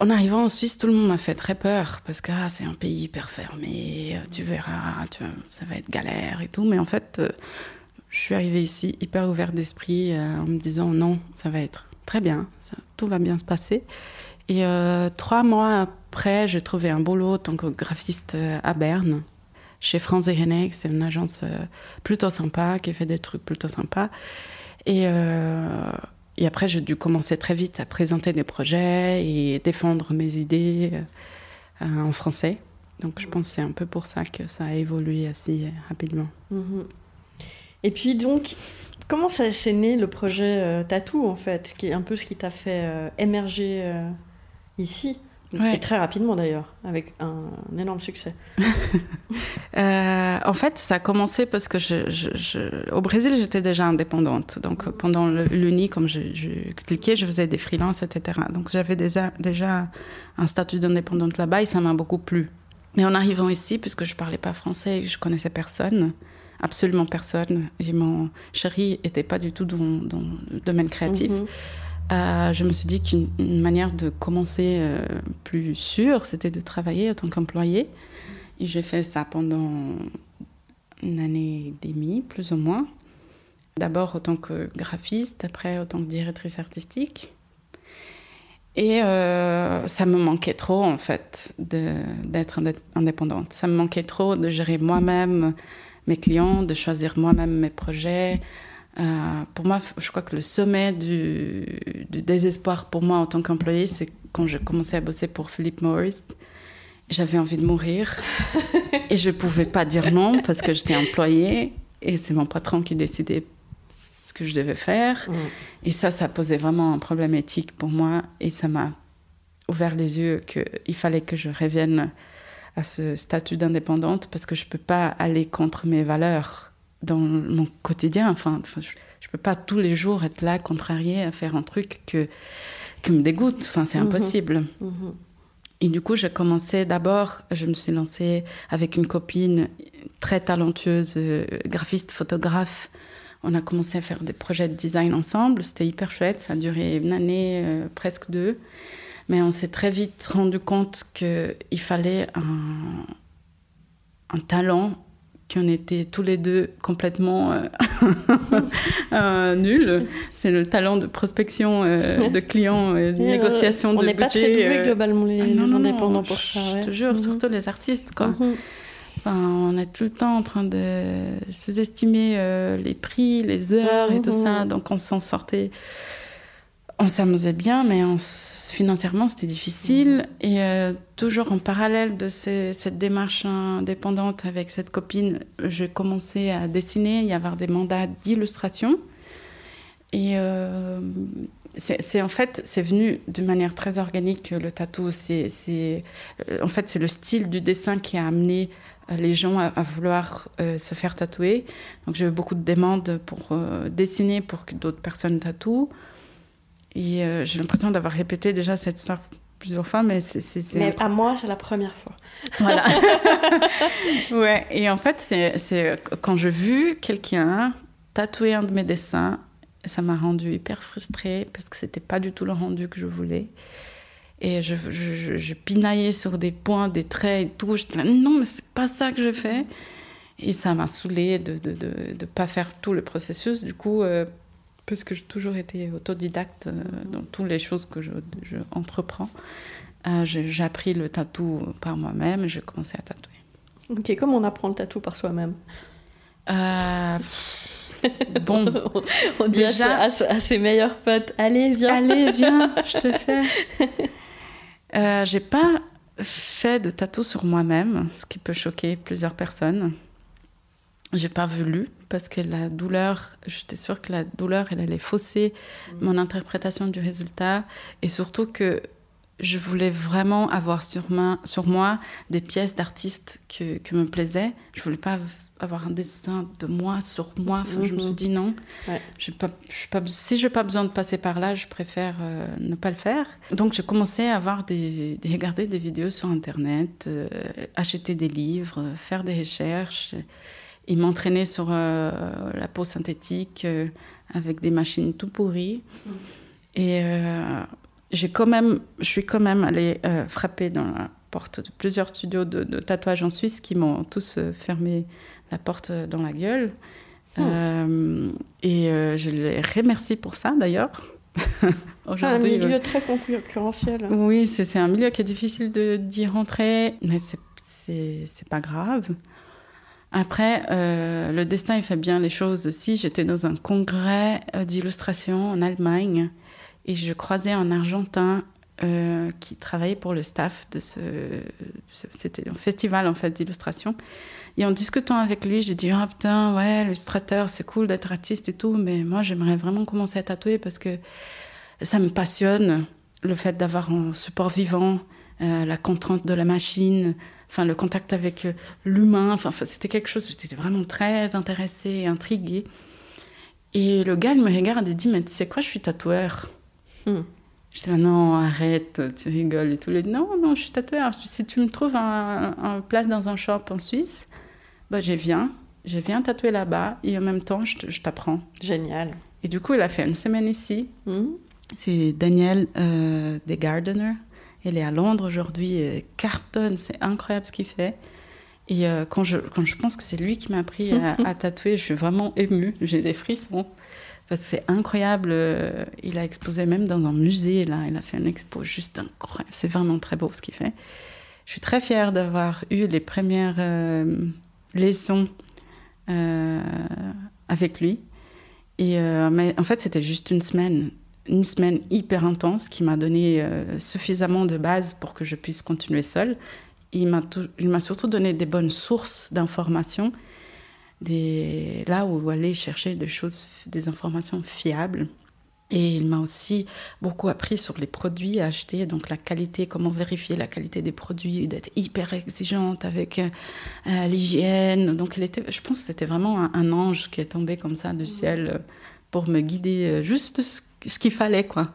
en arrivant en Suisse, tout le monde m'a fait très peur. Parce que ah, c'est un pays hyper fermé. Tu verras, tu ça va être galère et tout. Mais en fait, je suis arrivée ici hyper ouverte d'esprit en me disant non, ça va être très bien. tout va bien se passer. Et trois mois après, j'ai trouvé un boulot en tant que graphiste euh, à Berne, chez Franz Hennig. C'est une agence euh, plutôt sympa, qui fait des trucs plutôt sympas. Et, euh, et après, j'ai dû commencer très vite à présenter des projets et défendre mes idées en français. Donc je pense que c'est un peu pour ça que ça a évolué assez rapidement. Mhm. Et puis donc, comment s'est né le projet Tatou en fait, qui est un peu ce qui t'a fait émerger ici? Et très rapidement d'ailleurs, avec un, énorme succès. [laughs] Euh, en fait, ça a commencé parce que je, au Brésil, j'étais déjà indépendante. Donc pendant l'Uni, comme je, expliquais, je faisais des freelances, etc. Donc j'avais déjà, déjà un statut d'indépendante là-bas et ça m'a beaucoup plu. Mais en arrivant ici, puisque je ne parlais pas français et que je connaissais personne, absolument personne, et mon chéri n'était pas du tout dans, le domaine créatif. Mhm. Euh, je me suis dit qu'une manière de commencer euh, plus sûre, c'était de travailler en tant qu'employé. Et j'ai fait ça pendant une année et demie, plus ou moins. D'abord en tant que graphiste, après en tant que directrice artistique. Et euh, ça me manquait trop, en fait, d'être indépendante. Ça me manquait trop de gérer moi-même mes clients, de choisir moi-même mes projets. Euh, pour moi, je crois que le sommet du, du désespoir pour moi en tant qu'employée, c'est quand je commençais à bosser pour Philip Morris. J'avais envie de mourir [laughs] et je ne pouvais pas dire non parce que j'étais employée et c'est mon patron qui décidait ce que je devais faire. Mm. Et ça, ça posait vraiment un problème éthique pour moi et ça m'a ouvert les yeux qu'il fallait que je revienne à ce statut d'indépendante parce que je ne peux pas aller contre mes valeurs dans mon quotidien. Enfin, je ne peux pas tous les jours être là, contrariée, à faire un truc que, qui me dégoûte. Enfin, c'est mhm. impossible. Mhm. Et du coup, j'ai commencé d'abord, je me suis lancée avec une copine très talentueuse, euh, graphiste, photographe. On a commencé à faire des projets de design ensemble. C'était hyper chouette. Ça a duré une année, euh, presque deux. Mais on s'est très vite rendu compte qu'il fallait un, un talent qu'on était tous les deux complètement euh, [laughs] euh, nuls. C'est le talent de prospection euh, de clients et de négociation de budget. On n'est pas très doués globalement les, ah, indépendants pour ça. Je te jure, mhm. surtout les artistes. Quoi. Mhm. enfin, on est tout le temps en train de sous-estimer les prix, les heures et tout mhm. ça. Donc on s'en sortait on s'amusait bien, mais financièrement, c'était difficile. Et euh, toujours en parallèle de cette démarche indépendante avec cette copine, j'ai commencé à dessiner à avoir des mandats d'illustration. Et euh, c'est en fait, c'est venu de manière très organique, le tatou. Euh, en fait, c'est le style du dessin qui a amené les gens à, vouloir se faire tatouer. Donc j'ai eu beaucoup de demandes pour dessiner pour que d'autres personnes tatouent. Et euh, j'ai l'impression d'avoir répété déjà cette histoire plusieurs fois, mais c'est. Mais à moi, c'est la première fois. Voilà. [laughs] ouais, et en fait, c'est quand j'ai vu quelqu'un tatouer un de mes dessins, ça m'a rendu hyper frustrée parce que c'était pas du tout le rendu que je voulais. Et je, je, je, pinaillais sur des points, des traits et tout. Je disais, non, mais c'est pas ça que je fais. Et ça m'a saoulée de ne de, de, de, pas faire tout le processus. Du coup, euh, puisque j'ai toujours été autodidacte euh, dans toutes les choses que je, entreprends, euh, j'ai appris le tatou par moi-même et j'ai commencé à tatouer. Ok, comment on apprend le tatou par soi-même? Euh, Bon, [laughs] on dit déjà... à, ses meilleurs potes, allez viens, allez viens, [laughs] je te fais. Euh, j'ai pas fait de tatou sur moi-même, ce qui peut choquer plusieurs personnes. J'ai pas voulu parce que la douleur, j'étais sûre que la douleur, elle allait fausser mm. mon interprétation du résultat et surtout que je voulais vraiment avoir sur, sur moi des pièces d'artistes que, que, me plaisaient. Je voulais pas avoir un dessin de moi sur moi. Enfin, Je me suis mm-hmm. dit non. Je pas, je pas, si je n'ai pas besoin de passer par là, je préfère euh, ne pas le faire. Donc, j'ai commencé à avoir des, regarder des vidéos sur Internet, euh, acheter des livres, faire des recherches il m'entraînait sur euh, la peau synthétique euh, avec des machines tout pourries. Mm. Et euh, j'ai quand même, je suis quand même allée frapper dans la porte de plusieurs studios de, tatouage en Suisse qui m'ont tous fermé la porte dans la gueule. Mm. et je les remercie pour ça d'ailleurs. [laughs] C'est un milieu très concurrentiel. Oui, c'est un milieu qui est difficile d'y rentrer, mais c'est pas grave. Après, euh, le destin, il fait bien les choses aussi. J'étais dans un congrès euh, d'illustration en Allemagne et je croisais un Argentin euh, qui travaillait pour le staff de ce, c'était un festival en fait d'illustration. Et en discutant avec lui, j'ai dit ah putain ouais l'illustrateur c'est cool d'être artiste et tout, mais moi j'aimerais vraiment commencer à tatouer parce que ça me passionne le fait d'avoir un support vivant, la contrainte de la machine, enfin le contact avec euh, l'humain. Enfin, c'était quelque chose. J'étais vraiment très intéressée et intriguée. Et le gars, il me regarde et dit Mais tu sais quoi, je suis tatoueur. Hmm. Je dis Non, arrête, tu rigoles et tout. Il dit Non, non, je suis tatoueur. Si tu me trouves un, place dans un shop en Suisse, bah, je viens. Je viens tatouer là-bas et en même temps, je, t'apprends. Génial. Et du coup, il a fait une semaine ici. Hmm. C'est Danielle euh, The Gardener. Elle est à Londres aujourd'hui, cartonne, c'est incroyable ce qu'il fait. Et euh, quand, je, quand je pense que c'est lui qui m'a appris à, [laughs] tatouer, je suis vraiment émue, [laughs] j'ai des frissons. Parce que c'est incroyable. Euh, il a exposé même dans un musée, là. Il a fait une expo juste incroyable. C'est vraiment très beau ce qu'il fait. Je suis très fière d'avoir eu les premières euh, leçons avec lui. Et mais en fait, c'était juste une semaine une semaine hyper intense qui m'a donné suffisamment de base pour que je puisse continuer seule il m'a surtout donné des bonnes sources d'informations, des, là où aller chercher des choses, des informations fiables. Et il m'a aussi beaucoup appris sur les produits à acheter, donc la qualité, comment vérifier la qualité des produits, d'être hyper exigeante avec euh, l'hygiène. Donc il était, je pense que c'était vraiment un, ange qui est tombé comme ça du ciel euh, pour me guider euh, juste ce, ce qu'il fallait, quoi.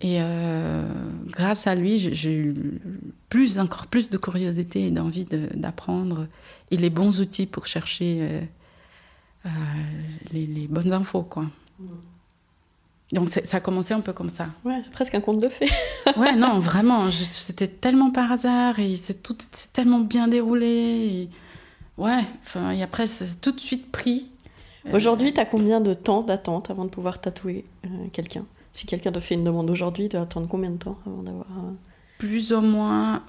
Et euh, grâce à lui, j'ai eu plus, encore plus de curiosité et d'envie d'apprendre et les bons outils pour chercher euh, euh, les, bonnes infos. Quoi. Mm. Donc ça a commencé un peu comme ça. Ouais, c'est presque un conte de fées. [laughs] ouais, non, [laughs] vraiment, c'était tellement par hasard et c'est tout tellement bien déroulé. Et, ouais, et après, c'est tout de suite pris. Aujourd'hui, tu as combien de temps d'attente avant de pouvoir tatouer quelqu'un? Si quelqu'un te fait une demande aujourd'hui, il doit attendre combien de temps avant d'avoir. Plus ou moins.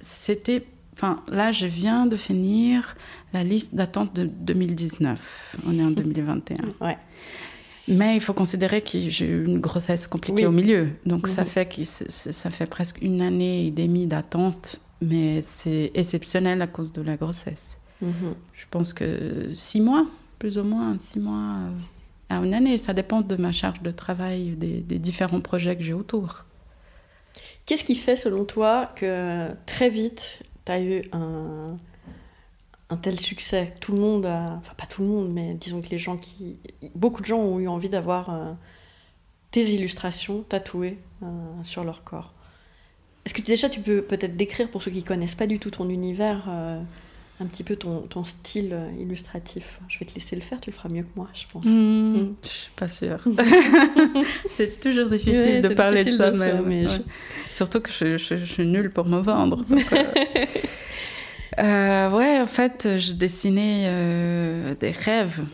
C'était. Enfin, là, je viens de finir la liste d'attente de 2019. On est en [laughs] 2021. ouais. Mais il faut considérer que j'ai eu une grossesse compliquée au milieu. Donc, ça, mhm. fait que ça fait presque une année et demie d'attente. Mais c'est exceptionnel à cause de la grossesse. Mhm. Je pense que six mois, plus ou moins, six mois. Euh, une année. Ça dépend de ma charge de travail, des, différents projets que j'ai autour. Qu'est-ce qui fait, selon toi, que très vite, tu as eu un, tel succès? Tout le monde, enfin pas tout le monde, mais disons que les gens qui... Beaucoup de gens ont eu envie d'avoir euh, tes illustrations tatouées euh, sur leur corps. Est-ce que déjà tu peux peut-être décrire pour ceux qui connaissent pas du tout ton univers un petit peu ton, ton, style euh, illustratif. Je vais te laisser le faire, tu le feras mieux que moi, je pense. Hmm. Je suis pas sûre. [laughs] c'est toujours difficile de parler de ça, mais surtout que je, je, suis nulle pour me vendre. [laughs] Euh, euh, ouais, en fait, je dessinais des rêves.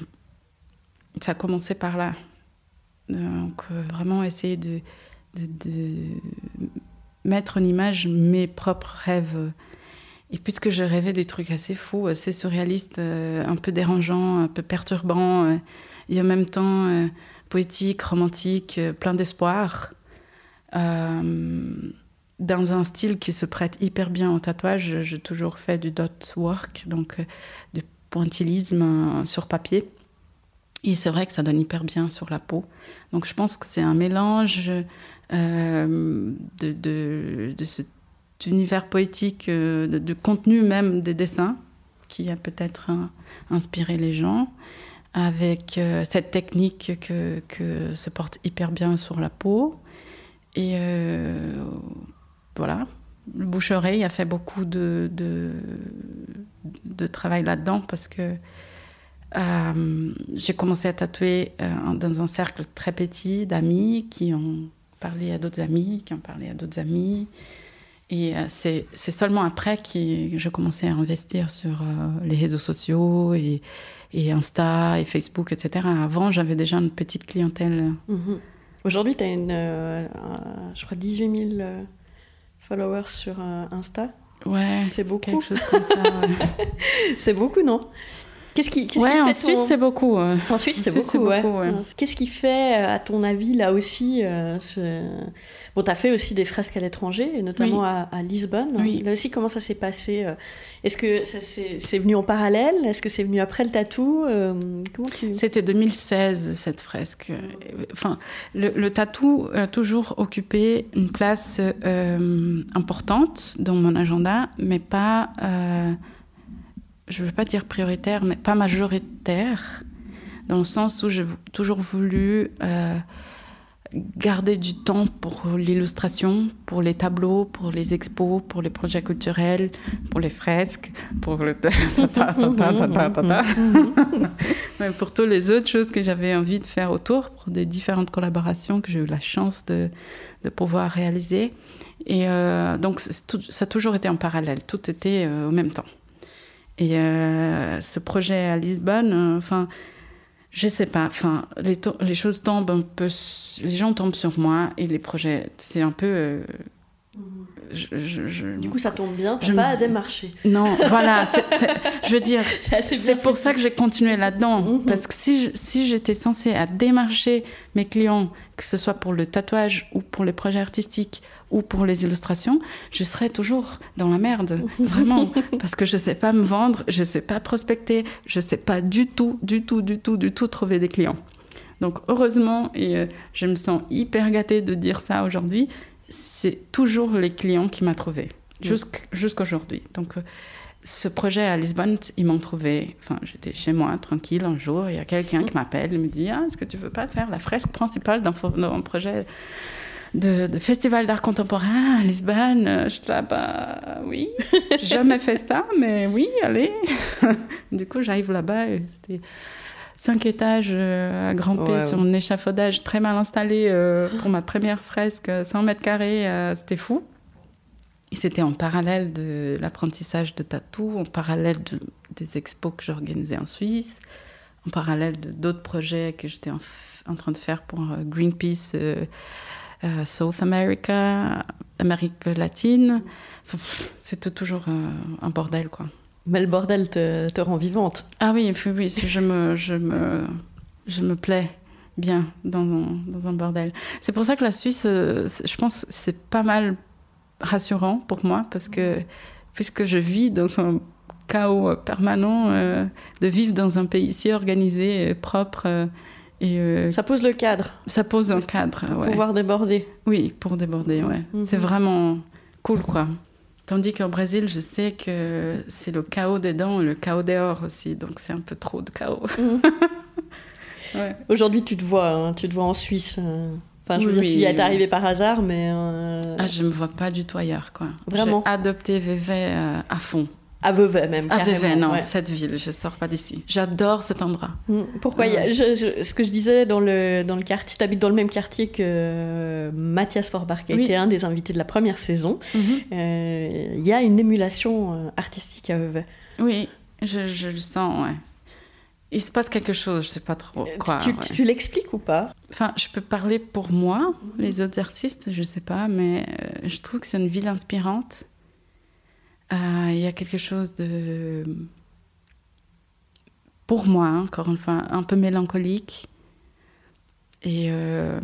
Ça a commencé par là. Donc, vraiment essayer de, de, de, mettre en image mes propres rêves et puisque je rêvais des trucs assez fous, assez surréalistes, euh, un peu dérangeants, un peu perturbants, euh, et en même temps euh, poétiques, romantiques, plein d'espoir, dans un style qui se prête hyper bien au tatouage, j'ai toujours fait du dot work, donc du pointillisme sur papier. Et c'est vrai que ça donne hyper bien sur la peau. Donc je pense que c'est un mélange de, de, de ce univers poétique, euh, de, contenu même des dessins, qui a peut-être inspiré les gens, avec euh, cette technique que, que, se porte hyper bien sur la peau. Et euh, voilà, le bouche-oreille a fait beaucoup de, de travail là-dedans parce que j'ai commencé à tatouer dans un cercle très petit d'amis qui ont parlé à d'autres amis, qui ont parlé à d'autres amis. Et euh, c'est seulement après que j'ai commencé à investir sur euh, les réseaux sociaux et, et, Insta et Facebook, etc. Avant, j'avais déjà une petite clientèle. Mhm. Aujourd'hui, tu as une, euh, je crois, 18 000 followers sur Insta. Ouais, c'est beaucoup. Quelque chose comme ça. [laughs] c'est beaucoup, non? Qu'est-ce qui, qu ouais, en Suisse, c'est beaucoup. En Suisse, c'est beaucoup, ouais. Qu'est-ce qui fait, à ton avis, là aussi, ce... Bon, tu as fait aussi des fresques à l'étranger, notamment à, Lisbonne. Oui. Là aussi, comment ça s'est passé euh? Est-ce que c'est venu en parallèle? Est-ce que c'est venu après le tatou euh, tu... C'était 2016, cette fresque. Enfin, le, le, tatou a toujours occupé une place euh, importante dans mon agenda, mais pas, je ne veux pas dire prioritaire, mais pas majoritaire, dans le sens où j'ai toujours voulu garder du temps pour l'illustration, pour les tableaux, pour les expos, pour les projets culturels, pour les fresques, pour le Mais pour toutes les autres choses que j'avais envie de faire autour, pour des différentes collaborations que j'ai eu la chance de, de pouvoir réaliser. Et euh, donc ça a toujours été en parallèle, tout était euh, au même temps. Et euh, ce projet à Lisbonne, enfin je sais pas, enfin, les, les, choses tombent un peu, les gens tombent sur moi et les projets, c'est un peu. Euh, je, du coup, ça tombe bien, je pas à démarcher. Non, [laughs] voilà, je veux dire, c'est pour ça que j'ai continué là-dedans. Mhm. Parce que si, si j'étais censée à démarcher mes clients, que ce soit pour le tatouage ou pour les projets artistiques ou pour les illustrations, je serais toujours dans la merde, vraiment, [laughs] parce que je sais pas me vendre, je sais pas prospecter, je sais pas du tout, du tout, du tout, du tout trouver des clients. Donc heureusement, et euh, je me sens hyper gâtée de dire ça aujourd'hui, c'est toujours les clients qui m'ont trouvé, jusqu'aujourd'hui. Donc euh, ce projet à Lisbonne, ils m'ont trouvé. Enfin, j'étais chez moi, tranquille, un jour, il y a quelqu'un qui m'appelle et me dit ah, Est-ce que tu veux pas faire la fresque principale dans, un projet? De, festival d'art contemporain à Lisbonne. Je suis là, bah oui, [laughs] jamais fait ça, mais oui, allez. [laughs] du coup, j'arrive là-bas et c'était cinq étages euh, à grimper sur un échafaudage très mal installé euh, pour ma première fresque, 100 mètres carrés, euh, c'était fou. Et c'était en parallèle de l'apprentissage de tatou, en parallèle des expos que j'organisais en Suisse, en parallèle d'autres projets que j'étais en, en, train de faire pour Greenpeace euh, South America, Amérique latine. C'était toujours euh, un bordel, quoi. Mais le bordel te, te, rend vivante. Ah oui, oui, je me, je me, je me plais bien dans, dans un bordel. C'est pour ça que la Suisse, euh, je pense, c'est pas mal rassurant pour moi parce que puisque je vis dans un chaos permanent, de vivre dans un pays si organisé, propre et euh, ça pose le cadre. Ça pose un cadre. Pour pouvoir déborder. Oui, pour déborder, ouais. Mhm. C'est vraiment cool, quoi. Tandis qu'au Brésil, je sais que c'est le chaos des dents et le chaos dehors aussi, donc c'est un peu trop de chaos. Mhm. [laughs] Aujourd'hui, tu te vois, hein, tu te vois en Suisse. Euh, enfin, je veux dire, tu y es arrivé par hasard, mais. Euh, ah, je me vois pas du tout ailleurs, quoi. Vraiment. J'ai adopté VV à fond. À Vevey même. À Vevey, non, cette ville, je sors pas d'ici. J'adore cet endroit. Mm. Pourquoi Ce que je disais dans le, dans le quartier, tu habites dans le même quartier que euh, Mathias Forbach, qui a été un des invités de la première saison. Mhm. Euh, il y a une émulation euh, artistique à Vevey. Oui, je, je, le sens, ouais. Il se passe quelque chose, je sais pas trop quoi. Tu, tu l'expliques ou pas? Enfin, je peux parler pour moi, les autres artistes, je sais pas, mais je trouve que c'est une ville inspirante euh, il y a quelque chose de, pour moi, encore une fois, un peu mélancolique. Et euh,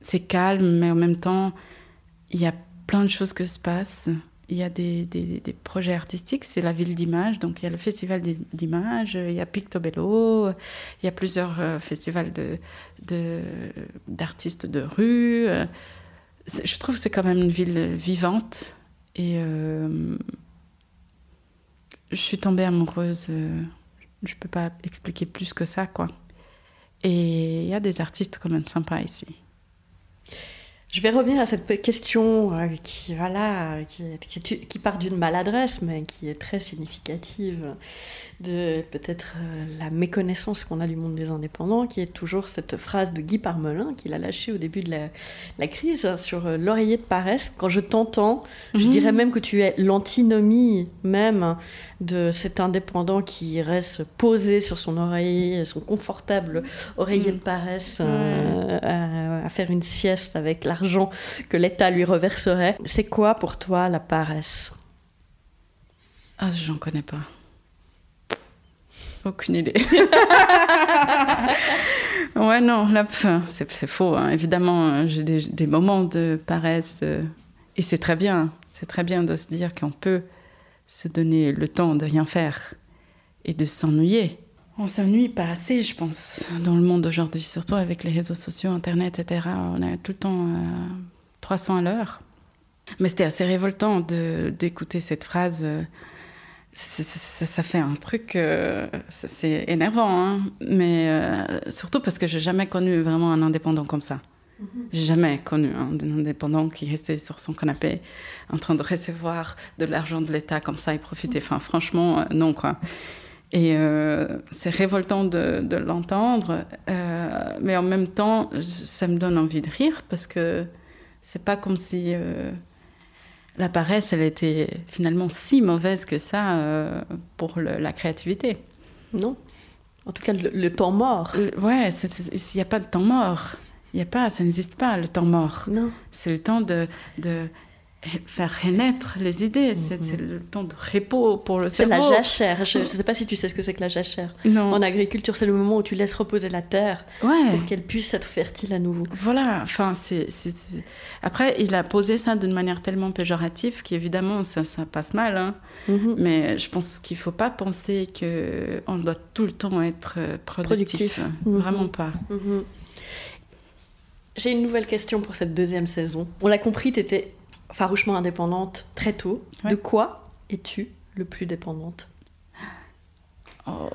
c'est calme, mais en même temps, il y a plein de choses qui se passent. Il y a des, des, des projets artistiques, c'est la ville d'images, donc il y a le festival d'images, il y a Pictobello, il y a plusieurs euh, festivals d'artistes de, de, de rue. Je trouve que c'est quand même une ville vivante et euh, je suis tombée amoureuse. Euh, je peux pas expliquer plus que ça, quoi. Et il y a des artistes quand même sympas ici. Je vais revenir à cette question euh, qui, voilà, qui, qui, qui part d'une maladresse, mais qui est très significative de peut-être euh, la méconnaissance qu'on a du monde des indépendants, qui est toujours cette phrase de Guy Parmelin qu'il a lâchée au début de la, crise hein, sur euh, l'oreiller de paresse. Quand je t'entends, je mhm. dirais même que tu es l'antinomie même de cet indépendant qui reste posé sur son oreiller, son confortable oreiller de paresse, euh, à, faire une sieste avec l'argent que l'État lui reverserait. C'est quoi pour toi la paresse? Ah, j'en connais pas. Aucune idée. [laughs] ouais, non, là, c'est faux. Hein. Évidemment, j'ai des, des, moments de paresse. Euh, et c'est très bien. C'est très bien de se dire qu'on peut se donner le temps de rien faire et de s'ennuyer. On s'ennuie pas assez, je pense, dans le monde d'aujourd'hui, surtout avec les réseaux sociaux, Internet, etc. On a tout le temps 300 à l'heure. Mais c'était assez révoltant d'écouter cette phrase. Euh, ça fait un truc, euh, c'est énervant, hein. mais euh, surtout parce que j'ai jamais connu vraiment un indépendant comme ça. J'ai jamais connu un indépendant qui restait sur son canapé en train de recevoir de l'argent de l'État comme ça et profiter. Enfin, franchement, euh, non, quoi. Et c'est révoltant de, de l'entendre, mais en même temps, ça me donne envie de rire parce que c'est pas comme si la paresse, elle était finalement si mauvaise que ça euh, pour la créativité. Non. En tout cas, le, temps mort. ouais, il n'y a pas de temps mort. Il n'y a pas, ça n'existe pas, le temps mort. Non. C'est le temps de, de faire renaître les idées. C'est mhm. le temps de repos pour le cerveau. C'est la jachère. Je ne sais pas si tu sais ce que c'est que la jachère. Non. En agriculture, c'est le moment où tu laisses reposer la terre pour qu'elle puisse être fertile à nouveau. Voilà. Enfin, c'est, Après, il a posé ça d'une manière tellement péjorative qu'évidemment, ça, ça passe mal. Hein. Mhm. Mais je pense qu'il ne faut pas penser qu'on doit tout le temps être euh, productif. Mhm. Vraiment pas. J'ai une nouvelle question pour cette deuxième saison. On l'a compris, tu étais farouchement indépendante très tôt. De quoi es-tu le plus dépendante? Oh.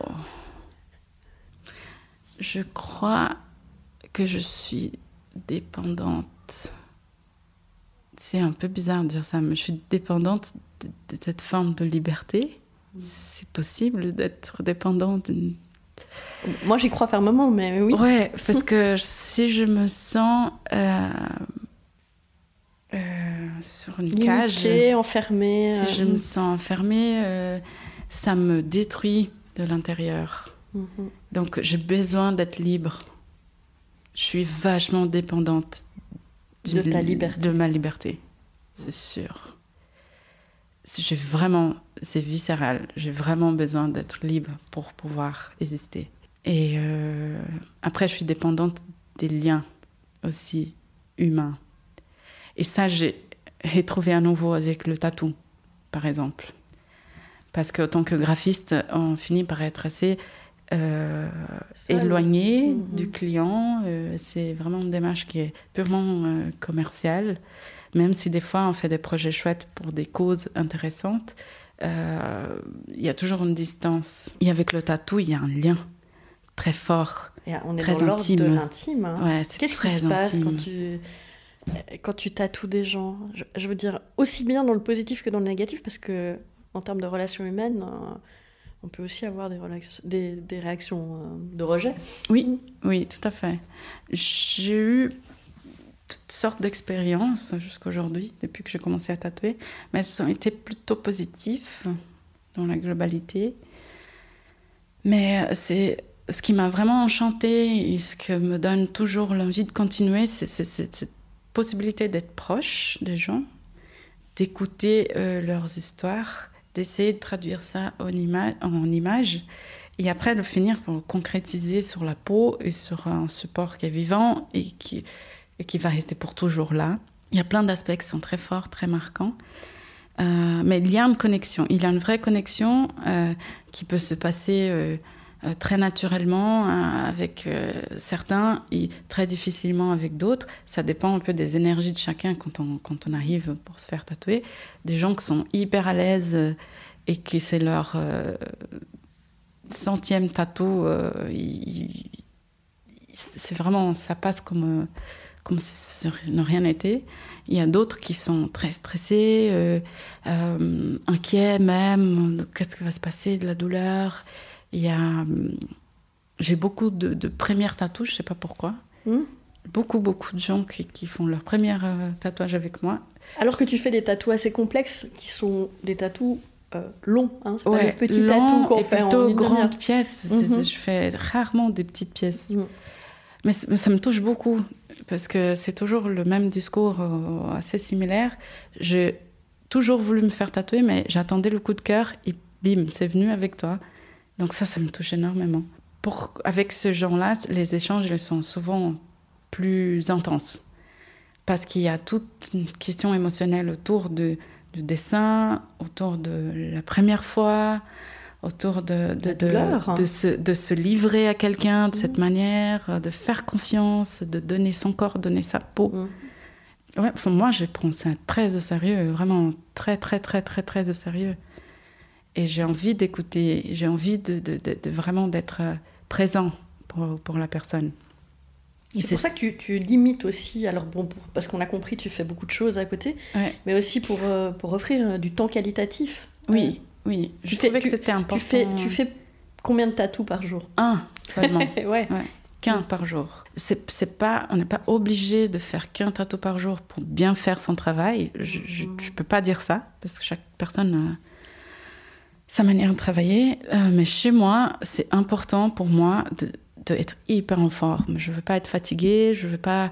Je crois que je suis dépendante. C'est un peu bizarre de dire ça, mais je suis dépendante de, cette forme de liberté. C'est possible d'être dépendante d'une moi, j'y crois fermement, mais oui. Ouais, parce que si je me sens euh, euh, sur une cage. enfermée. Si je me euh, sens enfermée, euh, ça me détruit de l'intérieur. Mhm. Donc j'ai besoin d'être libre. Je suis vachement dépendante de ta liberté. De ma liberté, c'est sûr. J'ai vraiment, c'est viscéral. J'ai vraiment besoin d'être libre pour pouvoir exister. Et après, je suis dépendante des liens aussi humains. Et ça, j'ai trouvé à nouveau avec le tatou, par exemple. Parce qu'en tant que graphiste, on finit par être assez euh, éloigné mm-hmm. du client. Euh, c'est vraiment une démarche qui est purement euh, commerciale. Même si des fois on fait des projets chouettes pour des causes intéressantes, il y a toujours une distance. Et avec le tatou, il y a un lien très fort. Et on est très dans de l'intime. Hein. Ouais, Qu'est-ce qui se passe quand tu quand tu tatoues des gens, je, veux dire aussi bien dans le positif que dans le négatif, parce que en termes de relations humaines, euh, on peut aussi avoir des, des, des réactions euh, de rejet. Oui, oui, tout à fait. J'ai eu toutes sortes d'expériences jusqu'à aujourd'hui, depuis que j'ai commencé à tatouer, mais elles ont été plutôt positives dans la globalité. Mais c'est ce qui m'a vraiment enchanté et ce qui me donne toujours l'envie de continuer, c'est possibilité d'être proche des gens, d'écouter euh, leurs histoires, d'essayer de traduire ça en, ima images, et après de finir pour concrétiser sur la peau et sur un support qui est vivant et qui, et qui va rester pour toujours là. Il y a plein d'aspects qui sont très forts, très marquants. Euh, mais il y a une connexion, il y a une vraie connexion euh, qui peut se passer euh, très naturellement avec certains et très difficilement avec d'autres. Ça dépend un peu des énergies de chacun quand on, quand on arrive pour se faire tatouer. Des gens qui sont hyper à l'aise et que c'est leur centième tatou, c'est vraiment, ça passe comme, comme si ça n'a rien été. Il y a d'autres qui sont très stressés, inquiets même, qu'est-ce qui va se passer, de la douleur. Il y a. Hum, j'ai beaucoup de, de, premières tatouages, je sais pas pourquoi. Hmm. Beaucoup, beaucoup de gens qui, qui font leur premier euh, tatouage avec moi. Alors que tu fais des tatouages assez complexes, qui sont des tatouages euh, longs, hein, c'est pas des petits tatouages qu'on fait plutôt en grandes pièces. Mhm. Je fais rarement des petites pièces. Hmm. Mais, ça me touche beaucoup parce que c'est toujours le même discours euh, assez similaire. J'ai toujours voulu me faire tatouer, mais j'attendais le coup de cœur et bim, c'est venu avec toi. Donc ça, ça me touche énormément. Pour, avec ces gens-là, les échanges ils sont souvent plus intenses. Parce qu'il y a toute une question émotionnelle autour du dessin, autour de la première fois, autour de, de, de, de, se, de se livrer à quelqu'un de cette mmh. manière, de faire confiance, de donner son corps, donner sa peau. Mmh. Ouais, moi, je prends ça très au sérieux, vraiment très, très, très, très, très au sérieux. Et j'ai envie d'écouter, j'ai envie de, de, de, vraiment d'être euh, présent pour, pour la personne. C'est pour ça que tu, tu, limites aussi, alors bon, parce qu'on a compris, tu fais beaucoup de choses à côté, mais aussi pour, euh, pour offrir euh, du temps qualitatif. Oui, oui. Je trouvais que c'était important. Tu fais, tu fais combien de tatous par jour? Un seulement. [laughs] ouais. ouais. Qu'un par jour. C'est pas, on n'est pas obligé de faire qu'un tatou par jour pour bien faire son travail. Je ne peux pas dire ça, parce que chaque personne a sa manière de travailler. Euh, mais chez moi, c'est important pour moi de de être hyper en forme. Je veux pas être fatiguée, je veux pas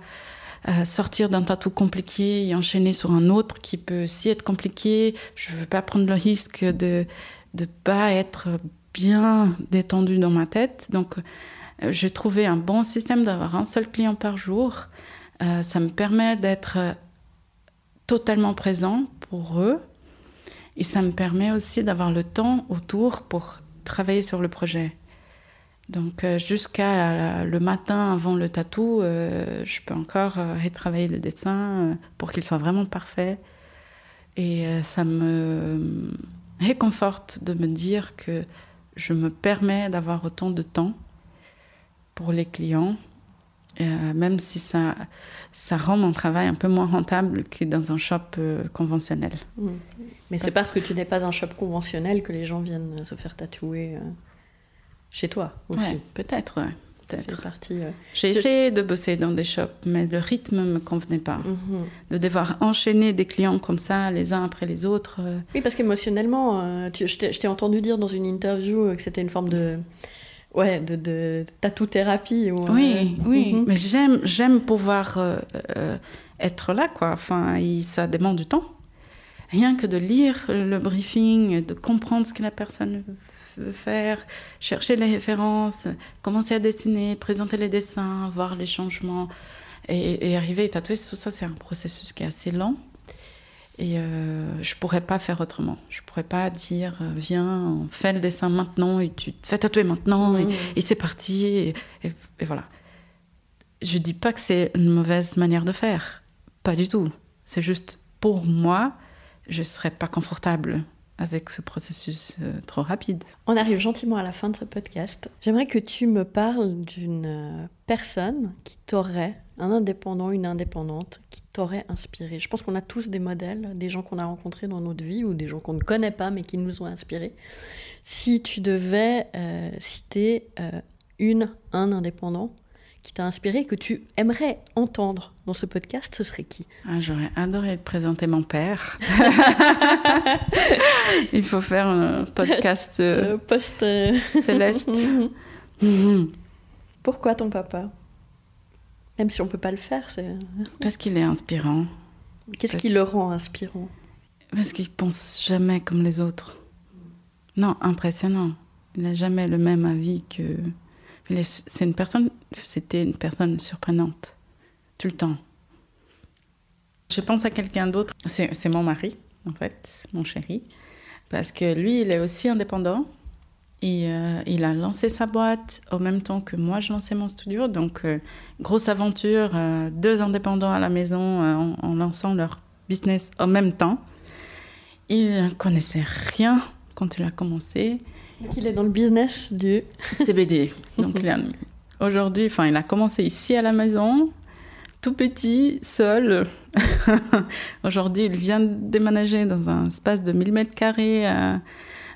euh, sortir d'un tatou compliqué et enchaîner sur un autre qui peut aussi être compliqué. Je veux pas prendre le risque de ne pas être bien détendue dans ma tête. Donc, euh, j'ai trouvé un bon système d'avoir un seul client par jour. Euh, ça me permet d'être totalement présent pour eux. Et ça me permet aussi d'avoir le temps autour pour travailler sur le projet. Donc euh, jusqu'à le matin avant le tatou, euh, je peux encore euh, retravailler le dessin pour qu'il soit vraiment parfait. Et ça me réconforte de me dire que je me permets d'avoir autant de temps pour les clients, même si ça, ça rend mon travail un peu moins rentable que dans un shop conventionnel. Mmh. Mais c'est parce que tu n'es pas un shop conventionnel que les gens viennent se faire tatouer chez toi aussi. peut-être, ouais. Peut-être. Euh, J'ai essayé de bosser dans des shops, mais le rythme ne me convenait pas. Mhm. De devoir enchaîner des clients comme ça, les uns après les autres. Euh. Oui, parce qu'émotionnellement, euh, je t'ai entendu dire dans une interview que c'était une forme de, ouais, de, de tatou-thérapie. oui, oui, mhm. mais j'aime, j'aime pouvoir être là, quoi. Enfin, ça demande du temps. Rien que de lire le briefing, de comprendre ce que la personne faire, chercher les références, commencer à dessiner, présenter les dessins, voir les changements et, arriver à tatouer. Tout ça, c'est un processus qui est assez lent. Et euh, je pourrais pas faire autrement. Je pourrais pas dire euh, viens, on fait le dessin maintenant et tu te fais tatouer maintenant et, mmh. c'est parti. Et, et, voilà. Je dis pas que c'est une mauvaise manière de faire. Pas du tout. C'est juste pour moi, je serais pas confortable avec ce processus euh, trop rapide. On arrive gentiment à la fin de ce podcast. J'aimerais que tu me parles d'une euh, personne qui t'aurait, un indépendant, une indépendante, qui t'aurait inspiré. Je pense qu'on a tous des modèles, des gens qu'on a rencontrés dans notre vie ou des gens qu'on ne connaît pas mais qui nous ont inspirés. Si tu devais euh, citer une, un indépendant qui t'a inspiré, que tu aimerais entendre dans ce podcast, ce serait qui? Ah, J'aurais adoré te présenter mon père. [laughs] Il faut faire un podcast euh, post euh, céleste. [laughs] Pourquoi ton papa? Même si on peut pas le faire, c'est. Parce qu'il est inspirant. Qu'est-ce qui le rend inspirant? Parce qu'il pense jamais comme les autres. Non, impressionnant. Il n'a jamais le même avis que c'est une personne, c'était une personne surprenante, tout le temps. Je pense à quelqu'un d'autre, c'est mon mari, en fait, mon chéri, parce que lui, il est aussi indépendant. Et euh, il a lancé sa boîte au même temps que moi, je lançais mon studio. Donc, euh, grosse aventure, euh, deux indépendants à la maison en, en, lançant leur business en même temps. Il ne connaissait rien quand il a commencé. Donc il est dans le business du CBD. Donc aujourd'hui, enfin, il a commencé ici à la maison, tout petit, seul. [laughs] aujourd'hui, il vient déménager dans un espace de 1000 mètres carrés euh,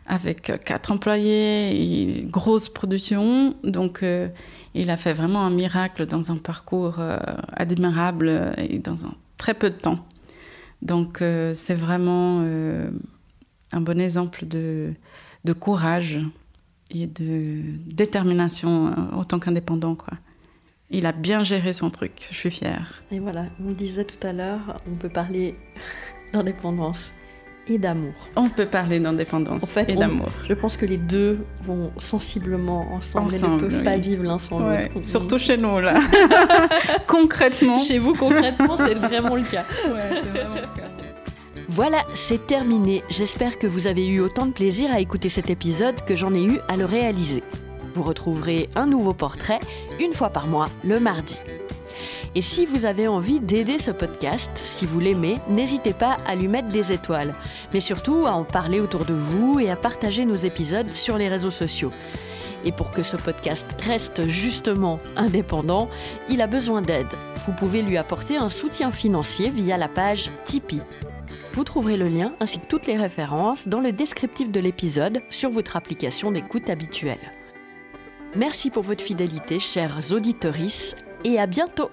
avec quatre employés et grosse production. Donc euh, il a fait vraiment un miracle dans un parcours euh, admirable et dans un très peu de temps. Donc c'est vraiment un bon exemple de de courage et de détermination en euh, tant qu'indépendant. Quoi. Il a bien géré son truc, je suis fière. Et voilà, on le disait tout à l'heure, on peut parler [laughs] d'indépendance et d'amour. On peut parler d'indépendance en fait, et d'amour. Je pense que les deux vont sensiblement ensemble, et ne peuvent pas vivre l'un sans l'autre. Surtout chez nous, là. [laughs] concrètement. Chez vous, concrètement, c'est vraiment le cas. Ouais, c'est vraiment le cas. Voilà, c'est terminé. J'espère que vous avez eu autant de plaisir à écouter cet épisode que j'en ai eu à le réaliser. Vous retrouverez un nouveau portrait une fois par mois, le mardi. Et si vous avez envie d'aider ce podcast, si vous l'aimez, n'hésitez pas à lui mettre des étoiles, mais surtout à en parler autour de vous et à partager nos épisodes sur les réseaux sociaux. Et pour que ce podcast reste justement indépendant, il a besoin d'aide. Vous pouvez lui apporter un soutien financier via la page Tipeee. Vous trouverez le lien ainsi que toutes les références dans le descriptif de l'épisode sur votre application d'écoute habituelle. Merci pour votre fidélité, chers auditoris, et à bientôt